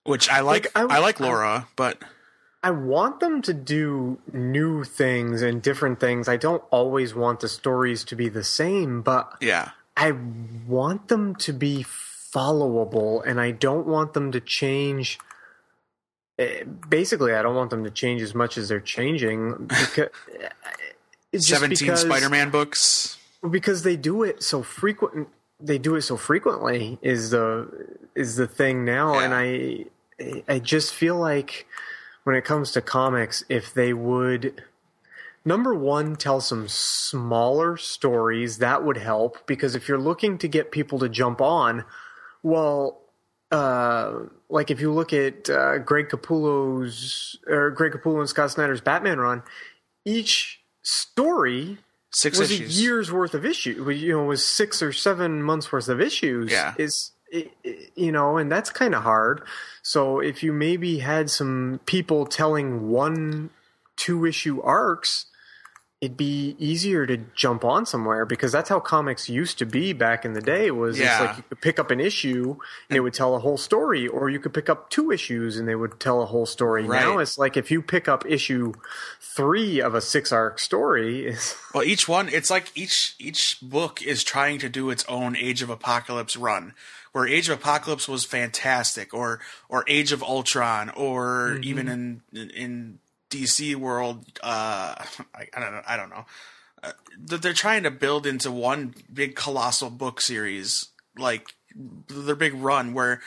which I like. Like, I, I- like Laura, but I want them to do new things and different things. I don't always want the stories to be the same, but yeah, I want them to be followable and I don't want them to change. eh, Basically, I don't want them to change as much as they're changing because just seventeen because- Spider Man books. because they do it so frequent. They do it so frequently is the is the thing now, Yeah. and I I just feel like when it comes to comics, if they would number one tell some smaller stories that would help because if you're looking to get people to jump on well uh like if you look at uh, greg capullo's or greg capullo and scott snyder's batman run each story Six was issues. a year's worth of issue you know was six or seven months worth of issues Yeah. is you know and that's kind of hard so if you maybe had some people telling one two issue arcs it'd be easier to jump on somewhere because that's how comics used to be back in the day was Yeah. it's like you could pick up an issue and it would tell a whole story or you could pick up two issues and they would tell a whole story Right. now it's like if you pick up issue three of a six arc story Well, each one, it's like each each book is trying to do its own Age of Apocalypse run. Where Age of Apocalypse was fantastic, or or Age of Ultron, or mm-hmm. even in in DC world, uh, I, I don't know, I don't know. Uh, they're trying to build into one big colossal book series, like their big run, where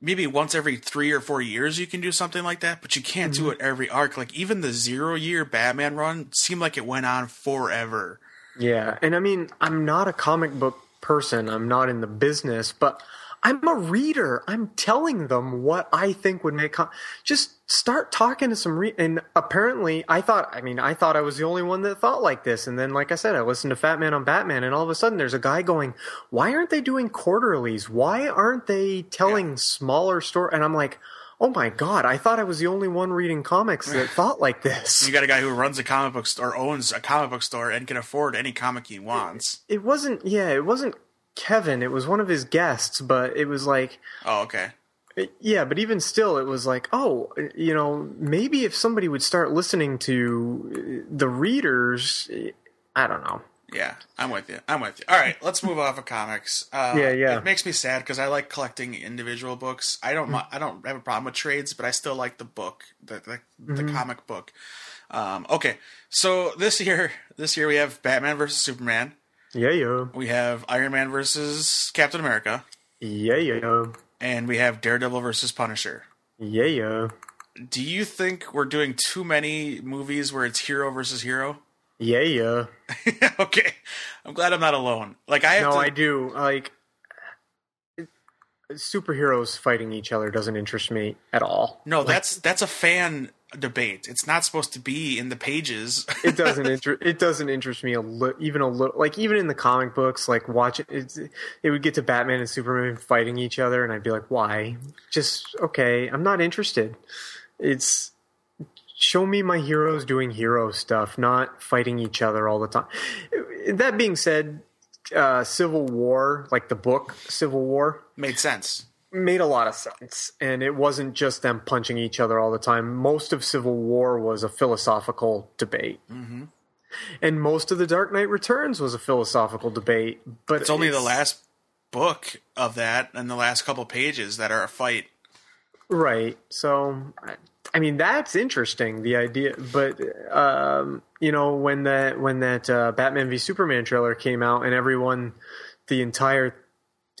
maybe once every three or four years you can do something like that, but you can't do it every arc. Like even the zero year Batman run seemed like it went on forever. Yeah, and I mean, I'm not a comic book person. I'm not in the business, but I'm a reader. I'm telling them what I think would make com- just start talking to some re- and apparently I thought I mean, I thought I was the only one that thought like this and then like I said, I listened to Fat Man on Batman and all of a sudden there's a guy going, "Why aren't they doing quarterlies? Why aren't they telling smaller story?" And I'm like, "Oh my god, I thought I was the only one reading comics that [LAUGHS] thought like this." You got a guy who runs a comic book store, owns a comic book store, and can afford any comic he wants. it wasn't yeah it wasn't kevin it was one of his guests but it was like Oh, okay. yeah but even still it was like oh you know maybe if somebody would start listening to the readers i don't know Yeah, I'm with you. I'm with you. All right, let's move off of comics. Uh, Yeah, yeah. It makes me sad because I like collecting individual books. I don't. mi- I don't have a problem with trades, but I still like the book, the the, the Mm-hmm. comic book. Um, okay, so this year, this year we have Batman versus Superman. Yeah, yeah, We have Iron Man versus Captain America, yeah, yeah, and we have Daredevil versus Punisher. yeah, yeah, Do you think we're doing too many movies where it's hero versus hero? [LAUGHS] yeah, yeah. okay, I'm glad I'm not alone. Like I have No, to, I do. Like it- superheroes fighting each other doesn't interest me at all. No, that's that's a fan debate. It's not supposed to be in the pages. [LAUGHS] it doesn't inter- it doesn't interest me a li- even a little like even in the comic books like watch it it would get to batman and superman fighting each other and i'd be like why just okay i'm not interested it's show me my heroes doing hero stuff not fighting each other all the time that being said uh, civil war like the book civil war Made sense. Made a lot of sense. And it wasn't just them punching each other all the time. Most of Civil War was a philosophical debate. Mm-hmm. And most of The Dark Knight Returns was a philosophical debate. But It's only the last book of that and the last couple pages that are a fight. Right. So, I- I mean, that's interesting. The idea, but um, you know, when that when that uh, Batman v Superman trailer came out, and everyone, the entire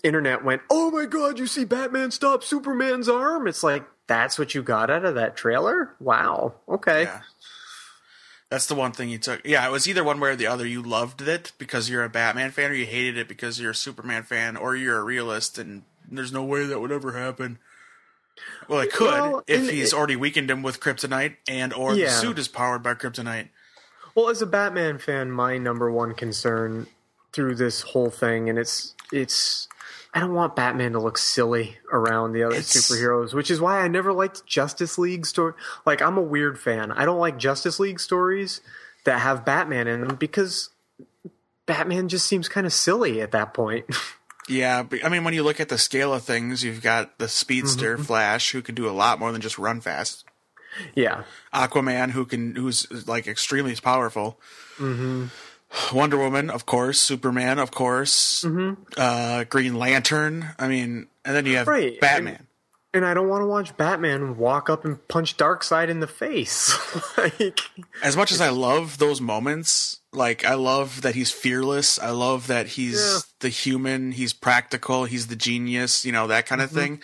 internet went, "Oh my God! You see Batman stop Superman's arm?" It's like that's what you got out of that trailer. Wow. Okay. Yeah. That's the one thing you took. Yeah, it was either one way or the other. You loved it because you're a Batman fan, or you hated it because you're a Superman fan, or you're a realist, and there's no way that would ever happen. Well, it could Well, if he's it- already weakened him with kryptonite, and or the suit is powered by kryptonite. Well, as a Batman fan, my number one concern through this whole thing, and it's it's I don't want Batman to look silly around the other It's- superheroes, which is why I never liked Justice League story. Like I'm a weird fan. I don't like Justice League stories that have Batman in them because Batman just seems kind of silly at that point. [LAUGHS] Yeah, but, I mean, when you look at the scale of things, you've got the speedster mm-hmm. Flash, who can do a lot more than just run fast. yeah. Aquaman, who can, who's like extremely powerful. Mm-hmm. Wonder Woman, of course. Superman, of course. Mm-hmm. Uh, Green Lantern. I mean, and then you have Right, Batman. And I don't want to watch Batman walk up and punch Darkseid in the face. [LAUGHS] like as much as I love those moments, like I love that he's fearless. I love that he's Yeah. the human. He's practical. He's the genius. You know that kind of mm-hmm. thing.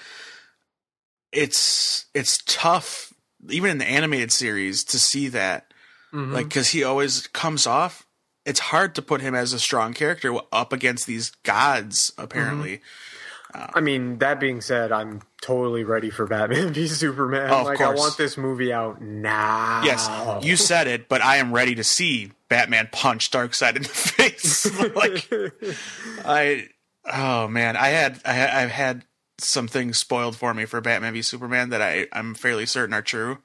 It's it's tough, even in the animated series, to see that. Mm-hmm. Like because he always comes off. It's hard to put him as a strong character up against these gods. Apparently, mm-hmm. I mean, that being said, I'm totally ready for Batman v Superman. Oh, of like, course. I want this movie out now. yes, you said it, but I am ready to see Batman punch Darkseid in the [LAUGHS] face. [LAUGHS] like [LAUGHS] I, oh man, I had I, i've had some things spoiled for me for Batman v Superman that I I'm fairly certain are true.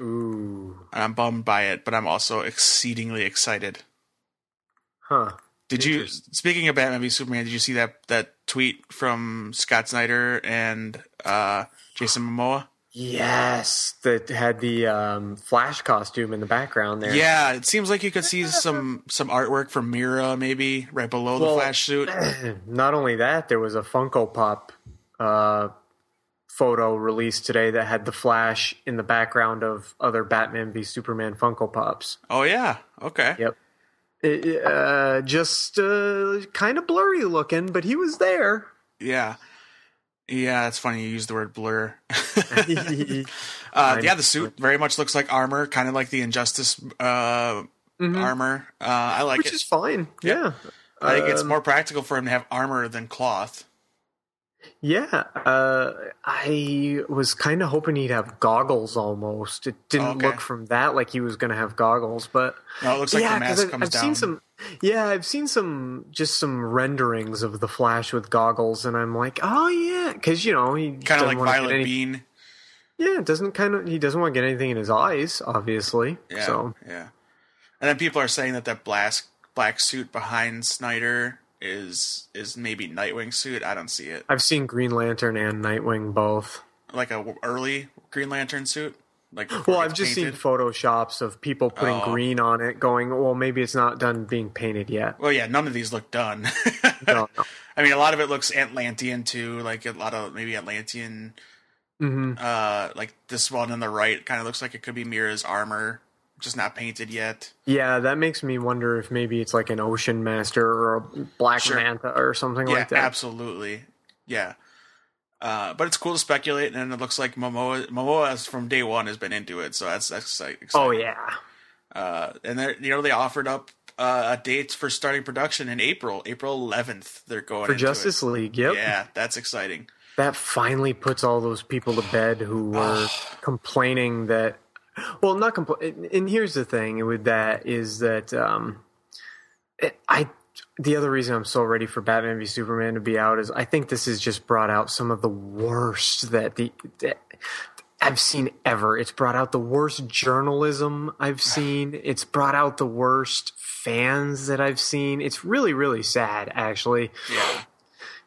Ooh, And I'm bummed by it, but I'm also exceedingly excited. Huh? Did you? Speaking of Batman v Superman, did you see that that tweet from Scott Snyder and uh, Jason Momoa? Yes, that had the um, Flash costume in the background there. Yeah, it seems like you could see some some artwork from Mera maybe right below the Flash suit. [CLEARS THROAT] Not only that, there was a Funko Pop uh, photo released today that had the Flash in the background of other Batman v Superman Funko Pops. Oh yeah, okay. Yep. It, uh, just uh, kind of blurry looking, but he was there. Yeah. Yeah, it's funny you use the word blur. [LAUGHS] Uh, yeah, the suit very much looks like armor, kind of like the Injustice uh, armor. Uh, I like Mm-hmm. Which is fine. Yeah. I think it's Um, more practical for him to have armor than cloth. Yeah. Uh, I was kind of hoping he'd have goggles almost. It didn't Okay. look from that like he was going to have goggles, but No, it looks like yeah, the mask I've, comes I've down. seen some. Yeah, I've seen some just some renderings of the Flash with goggles, and I'm like, oh yeah, because you know he kind of like Violet any- Beane. Yeah, it doesn't kind of he doesn't want to get anything in his eyes, obviously. Yeah, So yeah. And then people are saying that that black black suit behind Snyder is is maybe Nightwing suit. I don't see it. I've seen Green Lantern and Nightwing both. Like a early Green Lantern suit. Like, Well, I've just painted? seen photoshops of people putting Oh. green on it, going, "Well, maybe it's not done being painted yet." Well, yeah, none of these look done. [LAUGHS] No, no. I mean, a lot of it looks Atlantean too, like a lot of maybe Atlantean. Mhm. Uh, like this one on the right kind of looks like it could be Mera's armor, just not painted yet. Yeah, that makes me wonder if maybe it's like an Ocean Master or a Black Sure. Manta or something yeah, like that. absolutely. Yeah. Uh, but it's cool to speculate, and it looks like Momoa Momoa has- from day one has been into it, so that's that's exci- exciting. Oh yeah, Uh, and they you know they offered up uh, a date for starting production in April, April 11th. They're going for Justice it. League. Yep, Yeah, that's exciting. that finally puts all those people to bed who were complaining that. Well, not compl- And here's the thing with that is that um, it, I. The other reason I'm so ready for Batman v Superman to be out is I think this has just brought out some of the worst that the that I've seen ever. It's brought out the worst journalism I've [SIGHS] seen. It's brought out the worst fans that I've seen. It's really, really sad, actually. Yeah.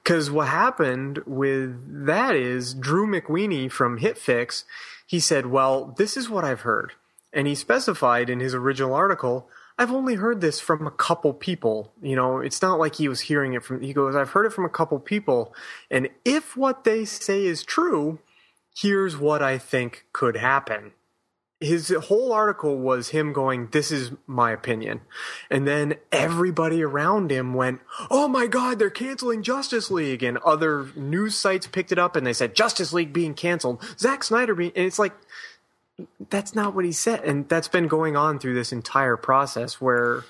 Because what happened with that is Drew McWeeny from HitFix, he said, Well, this is what I've heard. And he specified in his original article, I've only heard this from a couple people. You know, it's not like he was hearing it from, he goes, I've heard it from a couple people. And if what they say is true, here's what I think could happen. His whole article was him going, This is my opinion. And then everybody around him went, Oh my God, they're canceling Justice League. And other news sites picked it up and they said, Justice League being canceled. Zack Snyder being, and it's like, that's not what he said. And that's been going on through this entire process where,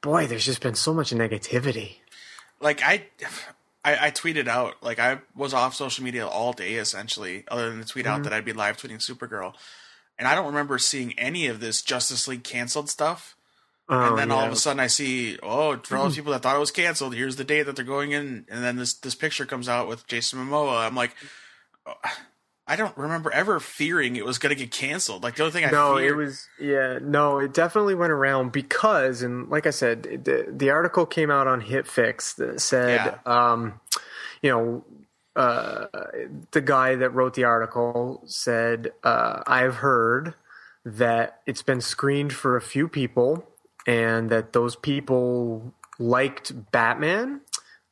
boy, there's just been so much negativity. like I, I, I tweeted out like I was off social media all day essentially, other than to tweet Mm-hmm. out that I'd be live tweeting Supergirl, and I don't remember seeing any of this Justice League canceled stuff. Oh, and then all of a sudden I see, oh, for all those people that thought it was canceled, here's the date that they're going in, and then this this picture comes out with Jason Momoa. I'm like, oh, I don't remember ever fearing it was going to get canceled. Like the only thing I no, feared, it was yeah, no, it definitely went around because, and like I said, the the article came out on HitFix that said, um, you know, uh, the guy that wrote the article said, uh, I've heard that it's been screened for a few people, and that those people liked Batman.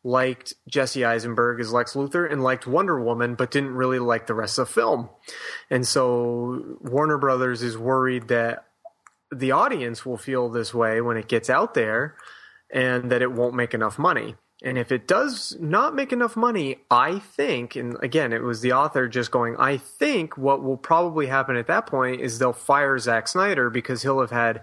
Liked Jesse Eisenberg as Lex Luthor and liked Wonder Woman, but didn't really like the rest of the film. And so Warner Brothers is worried that the audience will feel this way when it gets out there and that it won't make enough money. And if it does not make enough money, I think, and again, it was the author just going, I think what will probably happen at that point is they'll fire Zack Snyder because he'll have had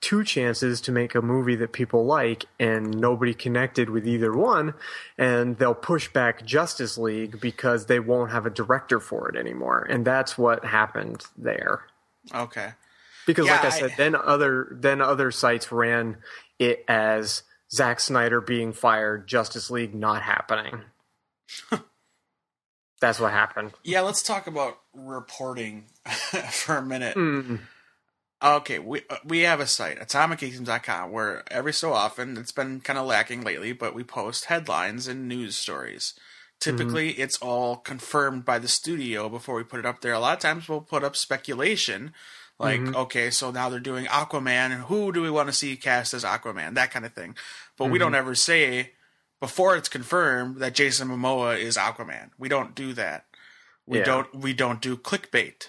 two chances to make a movie that people like and nobody connected with either one and they'll push back Justice League because they won't have a director for it anymore and that's what happened there okay. because Yeah, like I I- said then other then other sites ran it as Zack Snyder being fired Justice League not happening [LAUGHS] that's what happened Yeah, let's talk about reporting [LAUGHS] for a minute. Mm. Okay, we uh, we have a site, atomicgeekdom.com, where every so often it's been kind of lacking lately, but we post headlines and news stories. Typically, it's all confirmed by the studio before we put it up there. A lot of times, we'll put up speculation, like, okay, so now they're doing Aquaman, and who do we want to see cast as Aquaman? That kind of thing. But we don't ever say before it's confirmed that Jason Momoa is Aquaman. We don't do that. We Yeah. don't. We don't do clickbait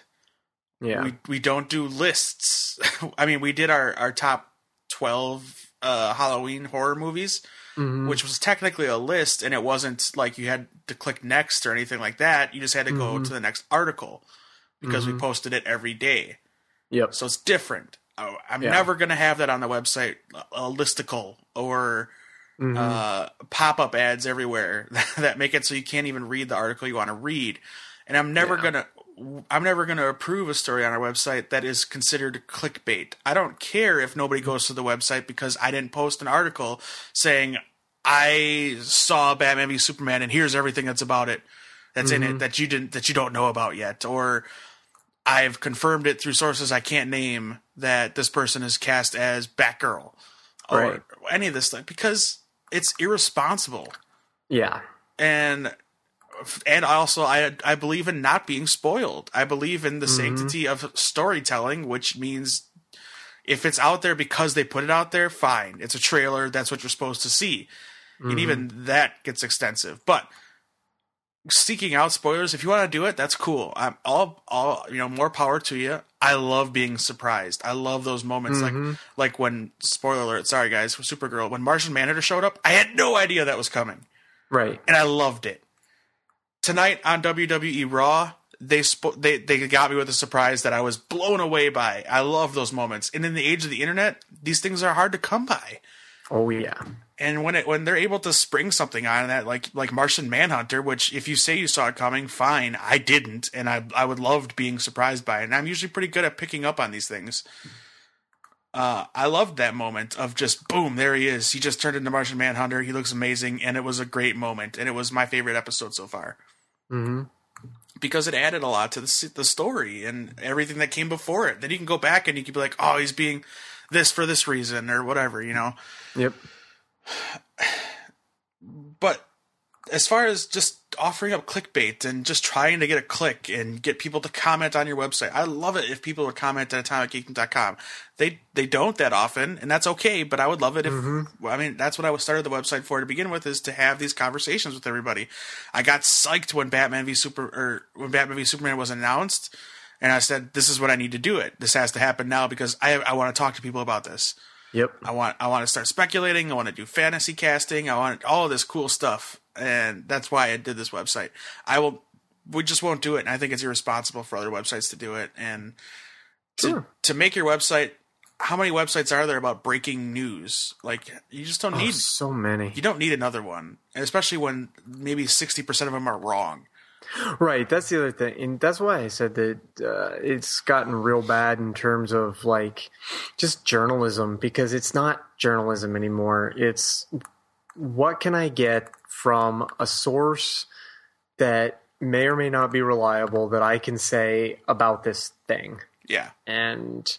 yeah we we don't do lists. [LAUGHS] I mean, we did our our top twelve uh, Halloween horror movies, Mhm. which was technically a list, and it wasn't like you had to click next or anything like that. You just had to go to the next article because we posted it every day, yep so it's different. Oh, I'm Yeah. never gonna have that on the website, a listicle or Mhm. uh, pop up ads everywhere [LAUGHS] that make it so you can't even read the article you want to read. And I'm never Yeah. gonna I'm never gonna approve a story on our website that is considered clickbait. I don't care if nobody goes to the website because I didn't post an article saying I saw Batman v Superman and here's everything that's about it that's in it that you didn't that you don't know about yet or I've confirmed it through sources I can't name that this person is cast as Batgirl or Right. any of this stuff because it's irresponsible yeah and and also I I believe in not being spoiled. I believe in the mm-hmm. sanctity of storytelling, which means if it's out there because they put it out there, fine. It's a trailer. That's what you're supposed to see. And mm-hmm. even that gets extensive. But seeking out spoilers, if you want to do it, that's cool. I'm all, all, you know, more power to you. I love being surprised. I love those moments, like, mm-hmm. like when spoiler alert. Sorry guys, Supergirl, when Martian Manhunter showed up, I had no idea that was coming, Right. and I loved it. Tonight on WWE Raw, they spo- they they got me with a surprise that I was blown away by. I love those moments, and in the age of the internet, these things are hard to come by Oh yeah. and when it when they're able to spring something on that like like Martian Manhunter, which if you say you saw it coming, fine. I didn't, and I I would loved being surprised by it. And I'm usually pretty good at picking up on these things. Uh, I loved that moment of just boom, there he is. He just turned into Martian Manhunter. He looks amazing, and it was a great moment, and it was my favorite episode so far hmm because it added a lot to the the story and everything that came before it. Then you can go back and you can be like, oh, he's being this for this reason or whatever, you know. Yep. but as far as just offering up clickbait and just trying to get a click and get people to comment on your website, I love it if people would comment at atomicgeekdom.com. They they don't that often, and that's okay. But I would love it if mm-hmm. I mean that's what I started the website for to begin with is to have these conversations with everybody. I got psyched when Batman v Super or when Batman v Superman was announced, and I said this is what I need to do. It this has to happen now because I I want to talk to people about this. Yep. I want I want to start speculating. I want to do fantasy casting. I want all of this cool stuff, and that's why I did this website. I will. We just won't do it, and I think it's irresponsible for other websites to do it. And to Sure. to make your website, how many websites are there about breaking news? Like you just don't Oh, need so many. you don't need another one, and especially when maybe sixty percent of them are wrong. Right, that's the other thing, and that's why I said that uh, it's gotten real bad in terms of like just journalism because it's not journalism anymore. It's what can I get from a source that may or may not be reliable that I can say about this thing, Yeah, and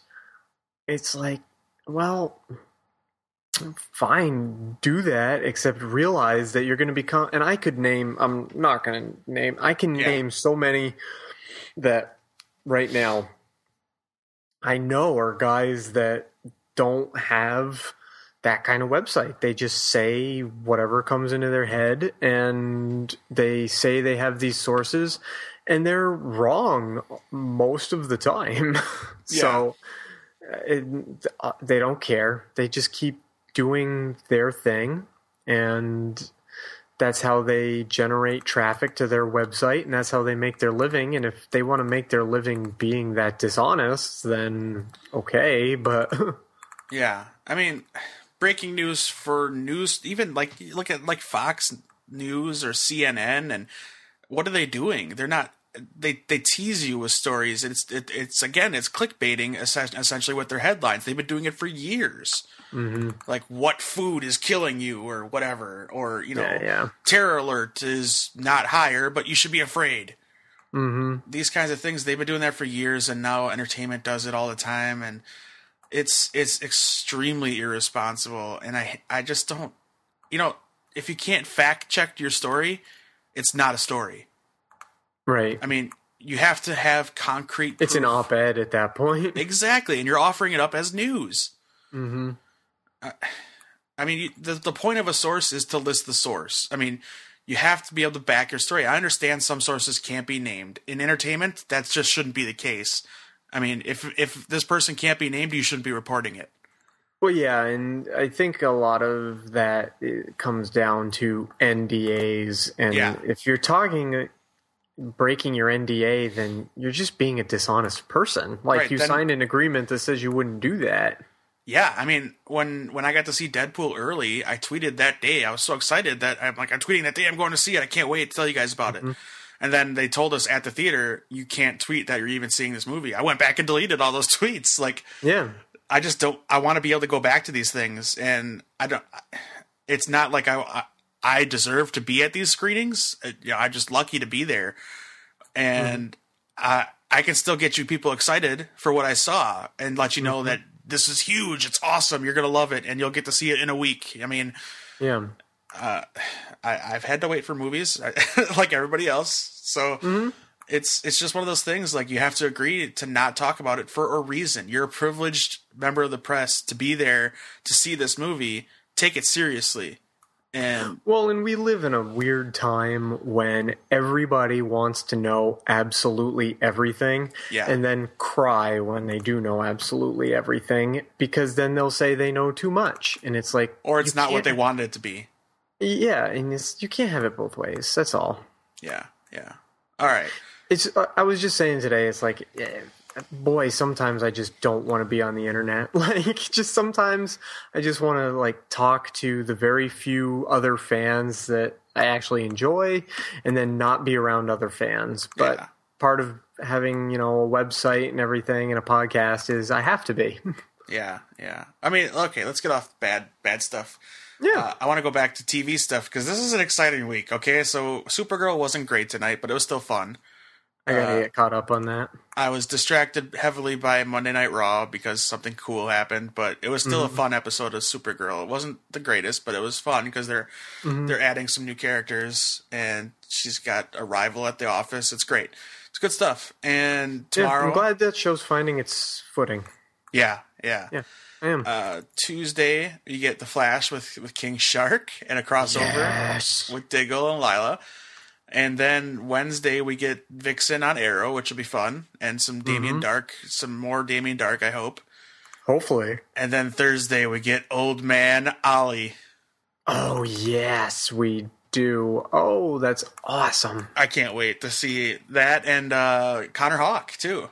it's like, well, fine, do that, except realize that you're going to become. And I could name. I'm not going to name. I can Yeah. name so many that right now I know are guys that don't have that kind of website. They just say whatever comes into their head and they say they have these sources and they're wrong most of the time. [LAUGHS] so uh, it, uh, they don't care. They just keep doing their thing and that's how they generate traffic to their website and that's how they make their living and if they want to make their living being that dishonest then okay but [LAUGHS] yeah. I mean, breaking news for news, even like look at like Fox News or CNN, and what are they doing? They're not. They they tease you with stories. It's it, it's again it's clickbaiting essen- essentially with their headlines. They've been doing it for years. mm-hmm. Like what food is killing you or whatever, or you know, yeah yeah terror alert is not higher, but you should be afraid. mm-hmm. These kinds of things they've been doing that for years, and now entertainment does it all the time, and it's it's extremely irresponsible. And I I just don't, you know, if you can't fact check your story, it's not a story. Right I mean, you have to have concrete. it's an op-ed at that point [LAUGHS] exactly, and you're offering it up as news. mm-hmm. I mean, the the point of a source is to list the source. I mean, you have to be able to back your story. I understand some sources can't be named in entertainment. That just shouldn't be the case. I mean, if if this person can't be named, you shouldn't be reporting it. Well, yeah, and I think a lot of that comes down to NDAs, and Yeah. if you're talking uh, breaking your NDA, then you're just being a dishonest person. Like Right, you then- signed an agreement that says you wouldn't do that. Yeah, I mean, when when I got to see Deadpool early, I tweeted that day. I was so excited that I'm like, I'm tweeting that day. I'm going to see it. I can't wait to tell you guys about it. Mm-hmm. And then they told us at the theater, you can't tweet that you're even seeing this movie. I went back and deleted all those [LAUGHS] tweets. Like, Yeah, I just don't. I want to be able to go back to these things, and I don't. It's not like I I, I deserve to be at these screenings. Uh, You know, I'm just lucky to be there, and I I can still get you people excited for what I saw and let you know that this is huge. It's awesome. You're gonna love it, and you'll get to see it in a week. I mean, yeah, uh, I, I've had to wait for movies [LAUGHS] like everybody else. So Mm-hmm. it's it's just one of those things. Like you have to agree to not talk about it for a reason. You're a privileged member of the press to be there to see this movie. Take it seriously. And Well, and we live in a weird time when everybody wants to know absolutely everything Yeah. and then cry when they do know absolutely everything because then they'll say they know too much. And it's like, or it's not what they wanted it to be. Yeah, and it's, you can't have it both ways. That's all. Yeah, yeah. All right. It's. I was just saying today. It's like, eh, boy, sometimes I just don't want to be on the internet. [LAUGHS] Like, just sometimes I just want to like talk to the very few other fans that I actually enjoy, and then not be around other fans. But Yeah. part of having you know a website and everything and a podcast is I have to be. [LAUGHS] Yeah, yeah. I mean, okay, let's get off bad bad stuff. yeah. Uh, I want to go back to TV stuff because this is an exciting week. Okay, so Supergirl wasn't great tonight, but it was still fun. I gotta uh, get caught up on that. I was distracted heavily by Monday Night Raw because something cool happened, but it was still a fun episode of Supergirl. It wasn't the greatest, but it was fun because they're they're adding some new characters, and she's got a rival at the office. It's great. It's good stuff. And Yeah, tomorrow, I'm glad that show's finding its footing. yeah, yeah. Yeah, I am. Uh, Tuesday, you get the Flash with with King Shark and a crossover yes. with Diggle and Lyla. And then Wednesday we get Vixen on Arrow, which will be fun, and some Damien Darhk, some more Damien Darhk, I hope. Hopefully. And then Thursday we get Old Man Ollie. Oh yes, we do. Oh, that's awesome. I can't wait to see that and uh, Connor Hawke too.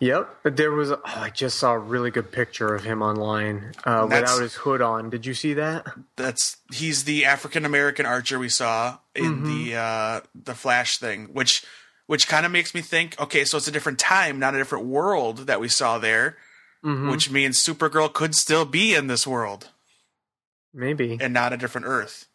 Yep. But there was. Oh, I just saw a really good picture of him online uh, without his hood on. Did you see that? That's he's the African American archer we saw in the uh, the Flash thing, which which kind of makes me think, okay, so it's a different time, not a different world that we saw there, which means Supergirl could still be in this world Maybe. and not a different Earth.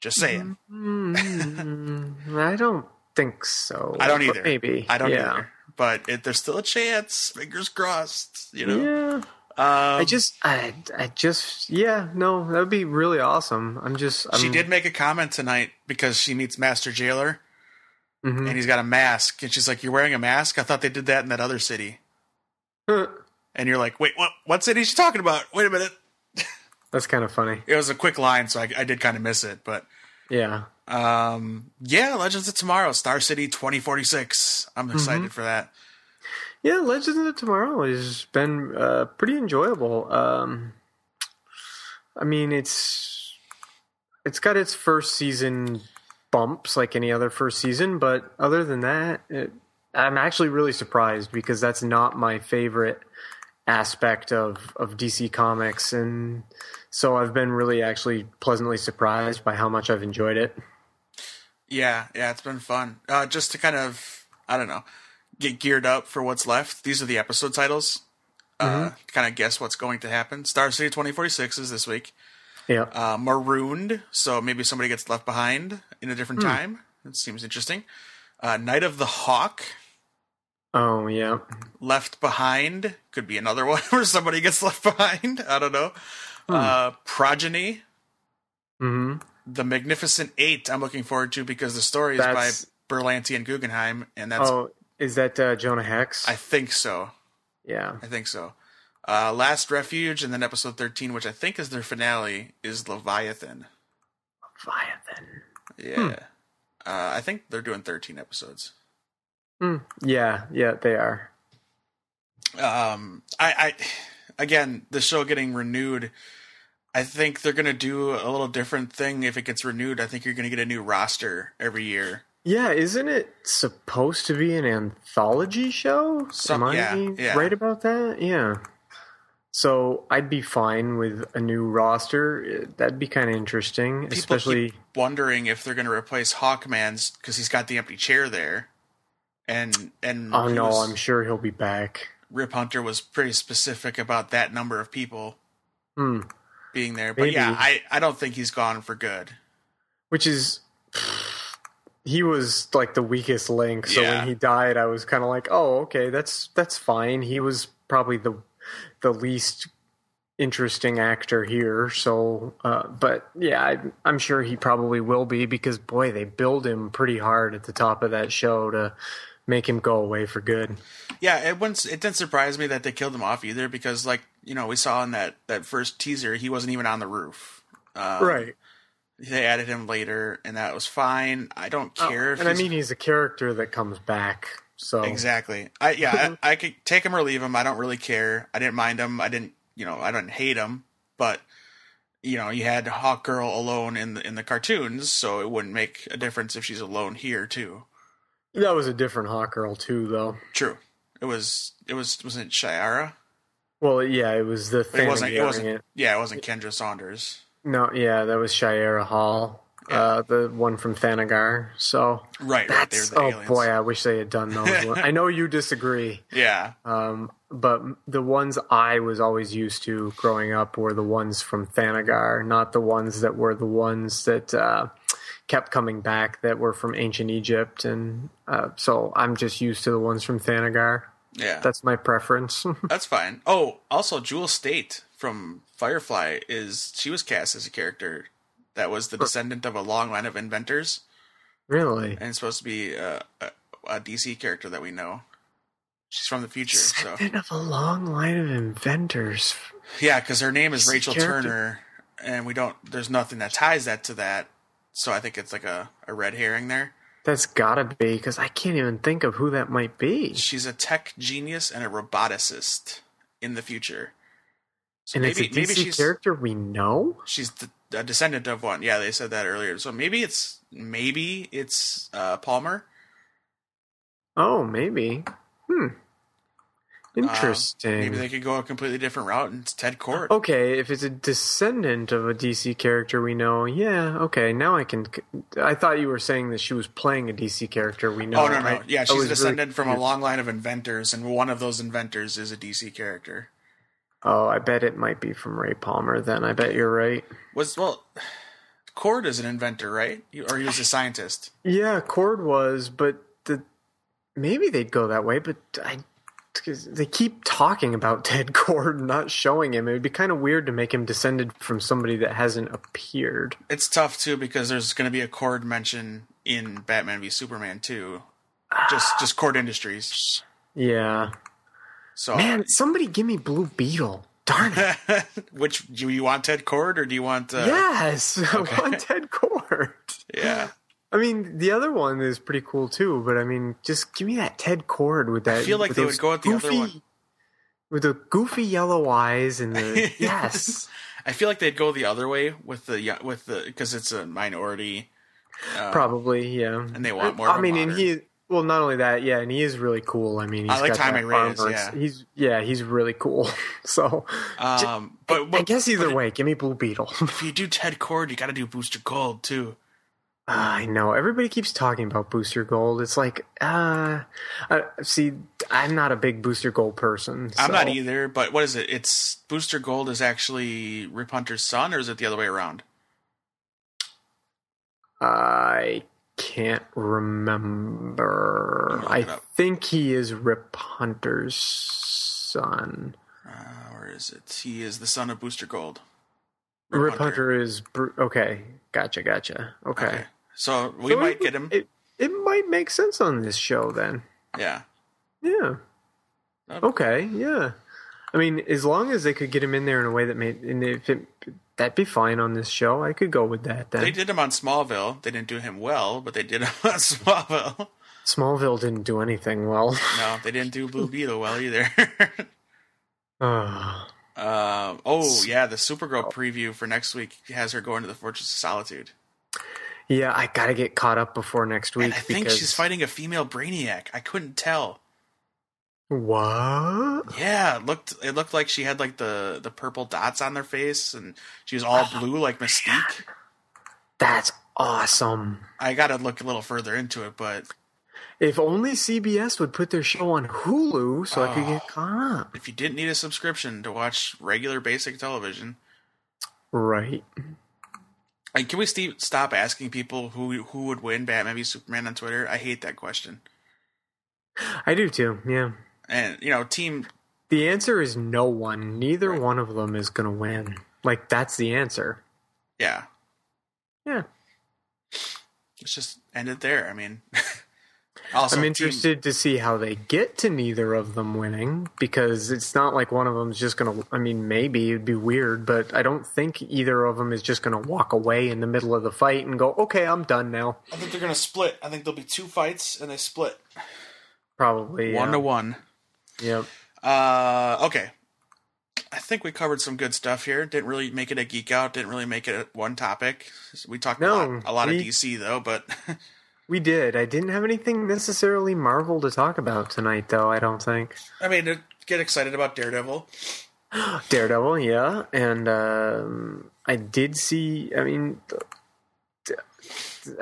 Just saying. Mm, [LAUGHS] I don't think so. I don't either. Maybe. I don't yeah. either. But it, there's still a chance. Fingers crossed. You know. Yeah. Um, I just, I, I just, yeah, no, that would be really awesome. I'm just, I'm, she did make a comment tonight because she meets Master Jailer, Mhm. and he's got a mask, and she's like, "You're wearing a mask? I thought they did that in that other city." [LAUGHS] And you're like, "Wait, what? What city is she talking about? Wait a minute." [LAUGHS] That's kind of funny. It was a quick line, so I, I did kind of miss it, but Yeah. um, yeah, Legends of Tomorrow, Star City 2046. I'm excited for that. Yeah, Legends of Tomorrow has been uh, pretty enjoyable. Um, I mean, it's it's got its first season bumps like any other first season, but other than that, it, I'm actually really surprised because that's not my favorite aspect of of DC Comics, and so I've been really actually pleasantly surprised by how much I've enjoyed it. Yeah, yeah, it's been fun. Uh, just to kind of, I don't know, get geared up for what's left. These are the episode titles. Uh, kind of guess what's going to happen. Star City 2046 is this week. Yeah, Uh, Marooned, so maybe somebody gets left behind in a different Hmm. time. It seems interesting. Uh, Night of the Hawk, oh yeah, Left Behind could be another [LAUGHS] one where somebody gets left behind. I don't know. Hmm. Uh, Progeny, hmm The Magnificent Eight. I'm looking forward to because the story is That's- by Berlanti and Guggenheim, and that's Oh, is that uh, Jonah Hex? I think so. yeah. I think so. Uh, Last Refuge, and then episode 13, which I think is their finale, is Leviathan. Leviathan. Yeah. Uh, I think they're doing 13 episodes. Hmm. Yeah, yeah, they are. Um, I, I, again, the show getting renewed. I think they're gonna do a little different thing if it gets renewed. I think you're gonna get a new roster every year. Yeah, isn't it supposed to be an anthology show? Some- Am I yeah, yeah. right about that? Yeah. So I'd be fine with a new roster. That'd be kind of interesting, People especially. keep wondering if they're gonna replace Hawkman's because he's got the empty chair there, and and Oh no, was- I'm sure he'll be back. Rip Hunter was pretty specific about that number of people Hmm. being there. But Maybe. yeah, I, I don't think he's gone for good. Which is. [SIGHS] He was like the weakest link, so Yeah. when he died, I was kind of like, "Oh, okay, that's that's fine." He was probably the the least interesting actor here. So, uh, but yeah, I, I'm sure he probably will be because boy, they build him pretty hard at the top of that show to make him go away for good. Yeah, it wouldn't, it didn't surprise me that they killed him off either because, like you know, we saw in that that first teaser he wasn't even on the roof. Um, right. They added him later, and that was fine. I don't care. if Oh, and I mean, he's a character that comes back. So Exactly. I yeah, I, [LAUGHS] I could take him or leave him. I don't really care. I didn't mind him. I didn't, you know, I didn't hate him. But you know, you had Hawk Girl alone in the in the cartoons, so it wouldn't make a difference if she's alone here too. That was a different Hawk Girl too, though. True. It was. It was. Wasn't it Shayera? Well, yeah, it was the thing. it wasn't. It wasn't. Yeah, it wasn't Kendra Saunders. No, yeah, that was Shayera Hol, uh, the one from Thanagar. So Right. Right. That's the oh aliens. boy, I wish they had done those. [LAUGHS] ones. I know you disagree, Yeah. um, but the ones I was always used to growing up were the ones from Thanagar, not the ones that were the ones that uh, kept coming back that were from ancient Egypt. And uh, so I'm just used to the ones from Thanagar. Yeah. That's my preference. [LAUGHS] That's fine. Oh, also Jewel Staite from Firefly is she was cast as a character that was the descendant of a long line of inventors. really? and it's supposed to be a, a, a DC character that we know. She's from the future, so Descendant of a long line of inventors. yeah, because her name is Rachel. Turner, and we don't. There's nothing that ties that to that, so I think it's like a, a red herring there. That's gotta be because I can't even think of who that might be. She's a tech genius and a roboticist in the future. So and maybe it's a DC maybe she's character we know. she's the, a descendant of one. Yeah, they said that earlier. So maybe it's maybe it's uh, Palmer. Oh, maybe. Hmm. Uh, Interesting. maybe they could go a completely different route, and it's Ted Kord. Okay, if it's a descendant of a DC character we know, yeah, okay, now I can. I thought you were saying that she was playing a DC character we know. Oh no no I- yeah she's was really descended from a long line of inventors and one of those inventors is a DC character. Oh, I bet it might be from Ray Palmer. Then I bet you're right. Was well, Kord is an inventor, right? Or he was a scientist. Yeah, Kord was, but the maybe they'd go that way, but I. 'cause They keep talking about [LAUGHS] Ted Kord, not showing him. It would be kind of weird to make him descended from somebody that hasn't appeared. It's tough too because there's going to be a Kord mention in Batman v Superman too. Just just Kord Industries. Yeah, So man, somebody give me Blue Beetle. Darn it! [LAUGHS] which do you want Ted Kord or do you want? Uh, yes, [LAUGHS] I want Ted Kord. yeah. I mean, the other one is pretty cool too, but I mean, just give me that Ted Kord with that. I feel like they would go the other goofy- one. with the goofy yellow eyes and the [LAUGHS] yes. I feel like they'd go the other way with the with the because it's a minority. Uh, Probably, yeah. And they want more I mean, and he well, not only that, yeah, and he is really cool. I mean, he's I like got that Reyes, yeah. he's yeah, he's really cool. [LAUGHS] so, Um, but, I but guess either way, give me Blue Beetle. if you do Ted Kord, you got to do Booster Gold too. I know everybody keeps talking about Booster Gold. It's like, uh, uh see, I'm not a big Booster Gold person. I'm not either, but what is it? It's Booster Gold is actually Rip Hunter's son, or is it the other way around? I can't remember. I up. think he is Rip Hunter's son. Uh, or is it? He is the son of Booster Gold. Rip, Hunter. is Bru- okay. Gotcha, gotcha. Okay, Okay. So we So might it- get him. It it might make sense on this show then. yeah. Yeah. Okay. Yeah. I mean, as long as they could get him in there in a way that made, and if it, that'd be fine on this show. I could go with that. Then They did him on Smallville. They didn't do him well, but they did him [LAUGHS] on Smallville. Smallville didn't do anything well. No, they didn't do Blue [LAUGHS] Beetle well either. [LAUGHS] Ah. um, oh yeah, the Supergirl preview for next week has her going to the Fortress of Solitude, yeah, I gotta get caught up before next week and I think she's fighting a female Brainiac. I couldn't tell. what? Yeah, it looked it looked like she had like the the purple dots on their face, and she was all blue like Mystique. That's awesome. I got to look a little further into it, but If only CBS would put their show on Hulu so I could Oh. get caught up. if you didn't need a subscription to watch regular basic television, Right. Like, can we st- stop asking people who who would win Batman v Superman on Twitter? I hate that question. I do too. Yeah. And you know, team The answer is no one. Neither Right. one of them is going to win. Like that's the answer. Yeah, Yeah. let's just end it there. I mean, [LAUGHS] also I'm team- interested to see how they get to neither of them winning because it's not like one of them's just going to I mean maybe it'd be weird, but I don't think either of them is just going to walk away in the middle of the fight and go, "Okay, I'm done now." I think they're gonna split. I think there'll be two fights and they split Probably one yeah. to one. Yep. Uh, okay. I think we covered some good stuff here. Didn't really make it a geek out. Didn't really make it one topic. We talked No, a lot, a lot we- of DC though, but [LAUGHS] We did. I didn't have anything necessarily Marvel to talk about tonight though, I don't think. I mean, get excited about Daredevil. [GASPS] Daredevil, yeah, and um, I did see. I mean,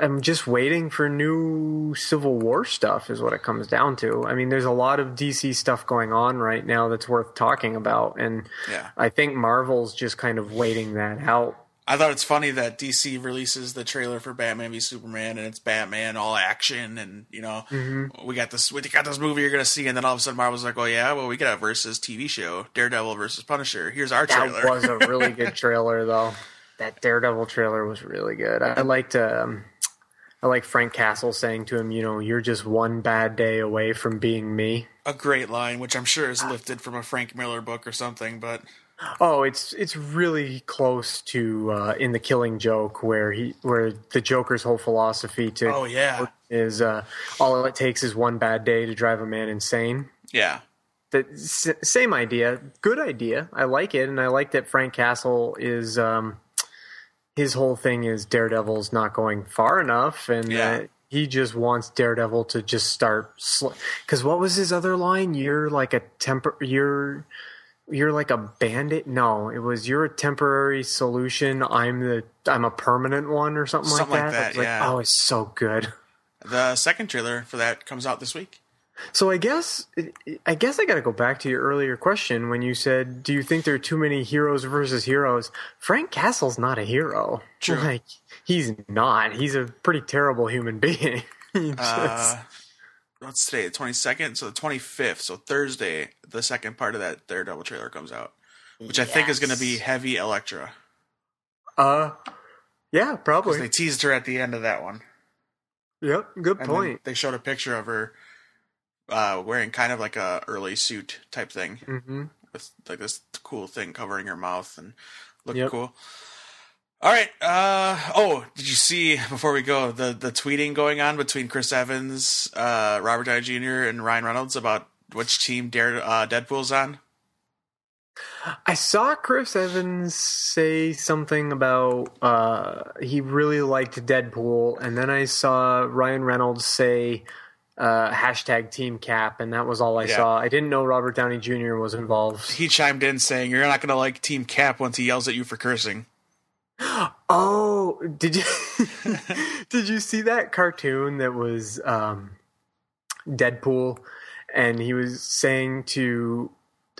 I'm just waiting for new Civil War stuff, is what it comes down to. I mean, there's a lot of DC stuff going on right now that's worth talking about, and Yeah. I think Marvel's just kind of waiting that out. I thought it's funny that DC releases the trailer for Batman v Superman, and it's Batman all action, and you know we got this we got this movie you're gonna see, and then all of a sudden Marvel's like, oh yeah, well we got a versus TV show, Daredevil versus Punisher. Here's our That trailer. was a really good [LAUGHS] trailer, though. That Daredevil trailer was really good. I, I liked. Um, I like Frank Castle saying to him, "You know, you're just one bad day away from being me." a great line, which I'm sure is lifted from a Frank Miller book or something, but Oh, it's it's really close to uh, in the Killing Joke, where he where the Joker's whole philosophy to oh yeah, is uh, all it takes is one bad day to drive a man insane. yeah, The s- same idea, good idea. I like it, and I like that Frank Castle is um, his whole thing is Daredevil's not going far enough, and Yeah. uh, he just wants Daredevil to just start. Because what was his other line? You're like a temper. You're you're like a bandit. No, it was you're a temporary solution. I'm the I'm a permanent one or something, Something like like that. that, I was like, yeah. oh, it's so good. the second trailer for that comes out this week. So I guess I guess I got to go back to your earlier question when you said, "Do you think there are too many heroes versus heroes?" Frank Castle's not a hero. True. Like he's not. He's a pretty terrible human being. [LAUGHS] He just- Uh, what's today? The twenty second, so the twenty fifth, so Thursday, the second part of that Daredevil trailer comes out, which I think is going to be heavy Elektra. uh, yeah, probably. they teased her at the end of that one. yep, good And point. They showed a picture of her uh, wearing kind of like a early suit type thing hmm with like this cool thing covering her mouth and looked Yep. cool. All right. Uh, oh, did you see before we go the the tweeting going on between Chris Evans, uh, Robert Downey Jr., and Ryan Reynolds about which team Dare uh, Deadpool's on? I saw Chris Evans say something about uh, he really liked Deadpool, and then I saw Ryan Reynolds say uh, hashtag Team Cap, and that was all I Yeah. saw. I didn't know Robert Downey Jr. was involved. He chimed in saying, "You're not going to like Team Cap once he yells at you for cursing." Oh, did you [LAUGHS] [LAUGHS] did you see that cartoon that was um, Deadpool, and he was saying to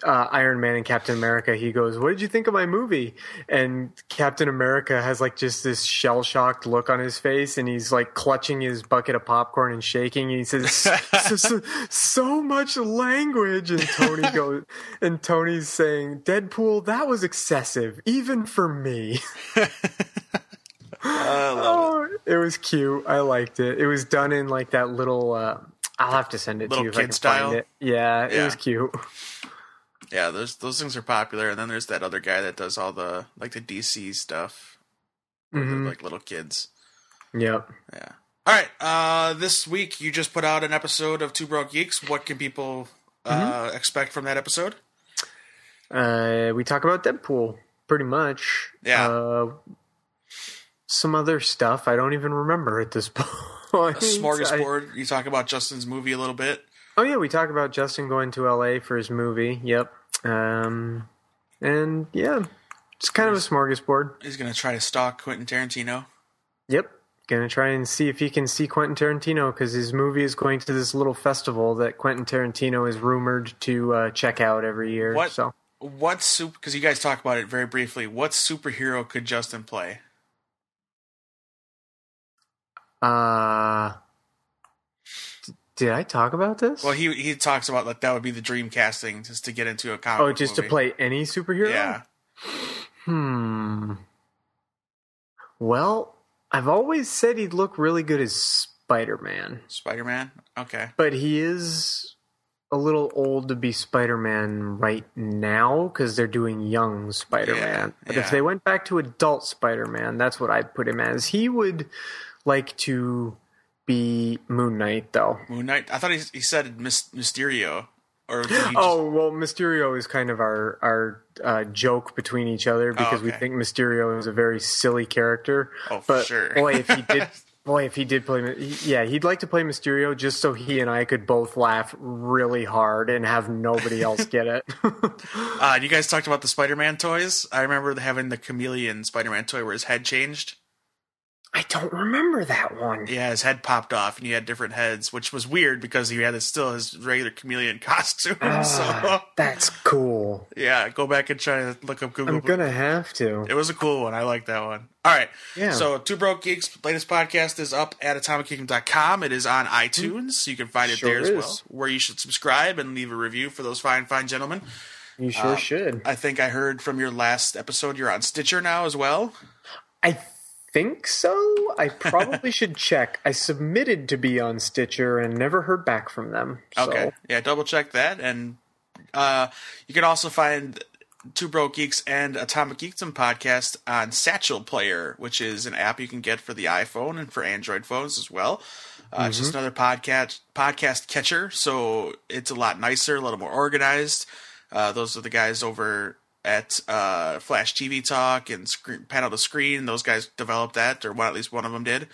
uh, Iron Man and Captain America, he goes, "What did you think of my movie?" And Captain America has like just this shell shocked look on his face, and he's like clutching his bucket of popcorn and shaking. And he says, so, so, "So much language," and Tony [LAUGHS] goes, and Tony's saying, "Deadpool, that was excessive, even for me." [LAUGHS] I love it. Oh, it was cute. I liked it. It was done in like that little. Uh, I'll have to send it Little to you if I can style? find it. Yeah, it Yeah. was cute. Yeah, those those things are popular, and then there's that other guy that does all the like the DC stuff, Mhm. like little kids. Yep. Yeah. All right. Uh, this week you just put out an episode of Two Broke Geeks. What can people uh, expect from that episode? Uh, we talk about Deadpool pretty much. Yeah. Uh, some other stuff I don't even remember at this [LAUGHS] point. A smorgasbord. You talk about Justin's movie a little bit. Oh yeah, we talk about Justin going to L.A. for his movie. Yep. Um, and yeah, it's kind of a smorgasbord. He's gonna try to stalk Quentin Tarantino. Yep. Gonna try and see if he can see Quentin Tarantino because his movie is going to this little festival that Quentin Tarantino is rumored to uh, check out every year. What? So What super? Because you guys talk about it very briefly. What superhero could Justin play? uh, Did I talk about this? Well, he he talks about like that would be the dream casting just to get into a comic. oh, just movie. to play any superhero? Yeah. Hmm. Well, I've always said he'd look really good as Spider Man, Spider Man. Okay. but he is a little old to be Spider Man right now because they're doing young Spider Man. Yeah, but yeah. if they went back to adult Spider Man, that's what I'd put him as. He would like to be Moon Knight, though. Moon Knight. I thought he he said Mysterio. Or just, Oh well, Mysterio is kind of our our uh, joke between each other because we okay. think Mysterio is a very silly character. Oh, for but sure. boy, if he did, [LAUGHS] boy, if he did play, yeah, he'd like to play Mysterio just so he and I could both laugh really hard and have nobody else [LAUGHS] get it. uh, you guys talked about the Spider Man toys. I remember having the chameleon Spider Man toy where his head changed. I don't remember that one. Yeah, his head popped off, and he had different heads, which was weird because he had still his regular chameleon [LAUGHS] costume. Ah, so [LAUGHS] that's cool. yeah, go back and try to look up Google. I'm gonna have to. It was a cool one. I like that one. All right. Yeah. So, Two Broke Geeks latest podcast is up at atomicgeekdom.com. It is on iTunes. So you can find it Sure there as is. well, where you should subscribe and leave a review for those fine, fine gentlemen. You sure uh, should. I think I heard from your last episode you're on Stitcher now as well. I think so. I [LAUGHS] probably should check. I submitted to be on Stitcher and never heard back from them. So. Okay. Yeah, double check that. And uh, you can also find Two Broke Geeks and Atomic Geekdom podcast on Satchel Player, which is an app you can get for the iPhone and for Android phones as well. Uh, It's just another podcast podcast catcher, so it's a lot nicer, a little more organized. Uh, those are the guys over at uh, Flash TV Talk and screen, Panel to Screen. Those guys developed that, or one at least one of them did,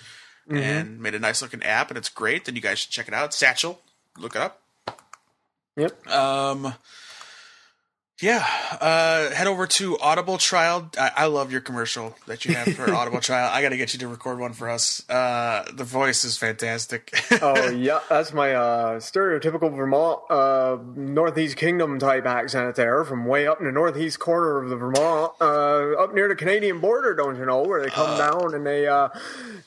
and made a nice looking app, and it's great. And you guys should check it out. Satchel, look it up. Yep. Um, yeah, uh, head over to Audible Trial. I, I love your commercial that you have for [LAUGHS] Audible Trial. I got to get you to record one for us. Uh, the voice is fantastic. [LAUGHS] oh yeah, that's my uh, stereotypical Vermont uh, Northeast Kingdom type accent there, from way up in the northeast corner of the Vermont, uh, up near the Canadian border. Don't you know where they come down and they uh,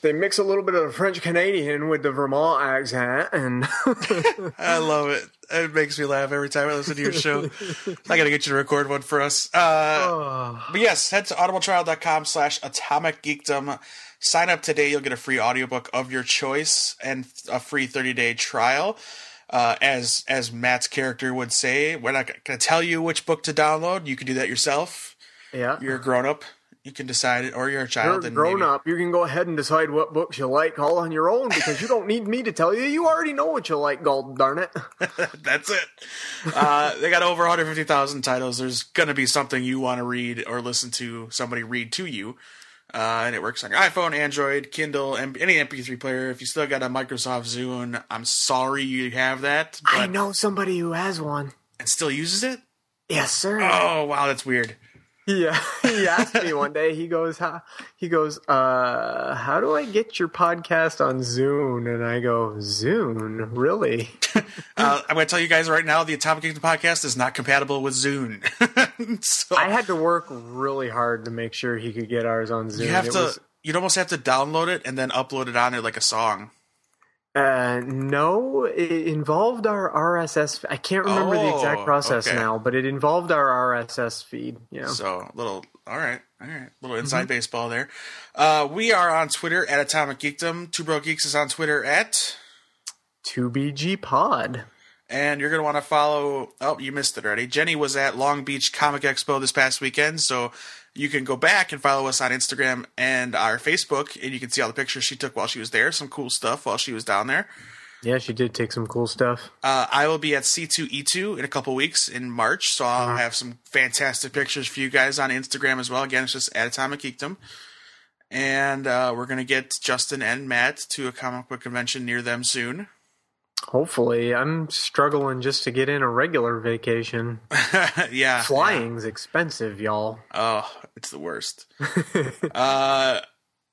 they mix a little bit of the French Canadian with the Vermont accent, and [LAUGHS] I love it. It makes me laugh every time I listen to your show. I got to get you to record one for us. Uh, But yes, head to audibletrial.com slash atomic geekdom. Sign up today. You'll get a free audiobook of your choice and a free 30 day trial. Uh, as as Matt's character would say, we're not going to tell you which book to download. You can do that yourself. yeah. You're a grown up. You can decide it, or you're a You're child. and grown maybe- up. You can go ahead and decide what books you like all on your own because you don't need me to tell you. You already know what you like, God darn it. [LAUGHS] That's it. Uh, they got over 150,000 titles. There's going to be something you want to read or listen to somebody read to you. Uh, and it works on your iPhone, Android, Kindle, and any MP3 player. If you still got a Microsoft Zune, I'm sorry you have that, but I know somebody who has one. and still uses it. Yes, sir. Oh wow, that's weird. [LAUGHS] Yeah, he asked me one day. He goes, "How?" He goes, "Uh, how do I get your podcast on Zune?" And I go, "Zune, really?" [LAUGHS] Uh, I'm going to tell you guys right now, the Atomic Geekdom podcast is not compatible with Zune. [LAUGHS] so I had to work really hard to make sure he could get ours on Zune. you have It to, was- you'd almost have to download it and then upload it on there like a song. Uh, no, it involved our RSS. I can't remember the Oh, exact process okay. now, but it involved our RSS feed. Yeah. So little, all right, all right, little Mm-hmm. inside baseball there. Uh, we are on Twitter at Atomic Geekdom. Two Broke Geeks is on Twitter at, 2BG Pod. and you're gonna want to follow. Oh, you missed it already. Jenny was at Long Beach Comic Expo this past weekend, so you can go back and follow us on Instagram and our Facebook, and you can see all the pictures she took while she was there. Some cool stuff while she was down there. Yeah, she did take some cool stuff. Uh, I will be at C2E2 in a couple weeks in March, so I'll have some fantastic pictures for you guys on Instagram as well. Again, it's just at Atomic Geekdom. And uh, we're going to get Justin and Matt to a comic book convention near them soon. Hopefully, I'm struggling just to get in a regular vacation. [LAUGHS] yeah. Flying's expensive, y'all. Oh, it's the worst. [LAUGHS] uh,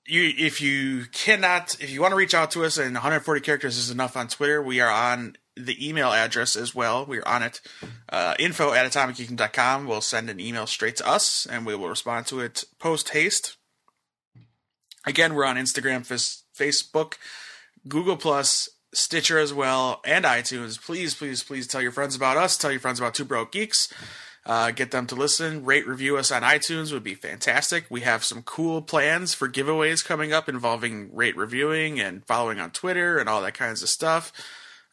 you, if you cannot, if you want to reach out to us, and 140 characters is enough on Twitter, we are on the email address as well. We're on it. Uh, info at atomicgeekdom.com. We'll send an email straight to us, and we will respond to it post haste. Again, we're on Instagram, Facebook, Google Plus, Stitcher as well, and iTunes. Please, please, please tell your friends about us. Tell your friends about Two Broke Geeks. Uh, get them to listen, rate, review us on iTunes would be fantastic. We have some cool plans for giveaways coming up involving rate reviewing and following on Twitter and all that kinds of stuff.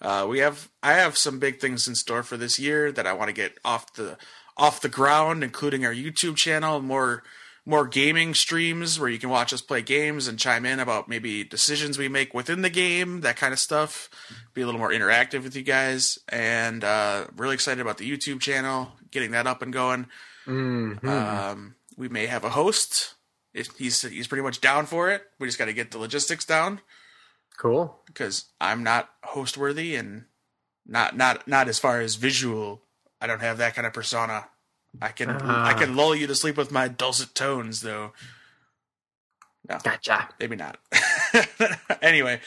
Uh, we have I have some big things in store for this year that I want to get off the off the ground, including our YouTube channel, more more gaming streams where you can watch us play games and chime in about maybe decisions we make within the game, that kind of stuff. Be a little more interactive with you guys, and uh, really excited about the YouTube channel, getting that up and going. Mm-hmm. Um, we may have a host. If he's he's pretty much down for it. We just got to get the logistics down cool. because I'm not host worthy and not not not as far as visual. I don't have that kind of persona. I can I can lull you to sleep with my dulcet tones, though. No, Gotcha. maybe not. [LAUGHS] anyway,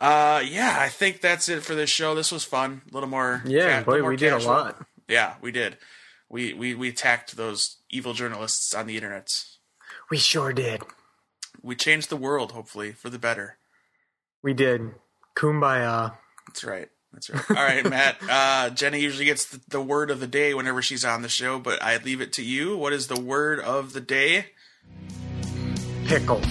uh, yeah, I think that's it for this show. This was fun. A little more. Yeah, ca- boy, more we did a lot. Yeah, we did. We we we attacked those evil journalists on the internet. We sure did. We changed the world, hopefully, for the better. We did. Kumbaya. That's right. That's right. All right, Matt. Uh, Jenny usually gets the, the word of the day whenever she's on the show, but I leave it to you. What is the word of the day? Pickle.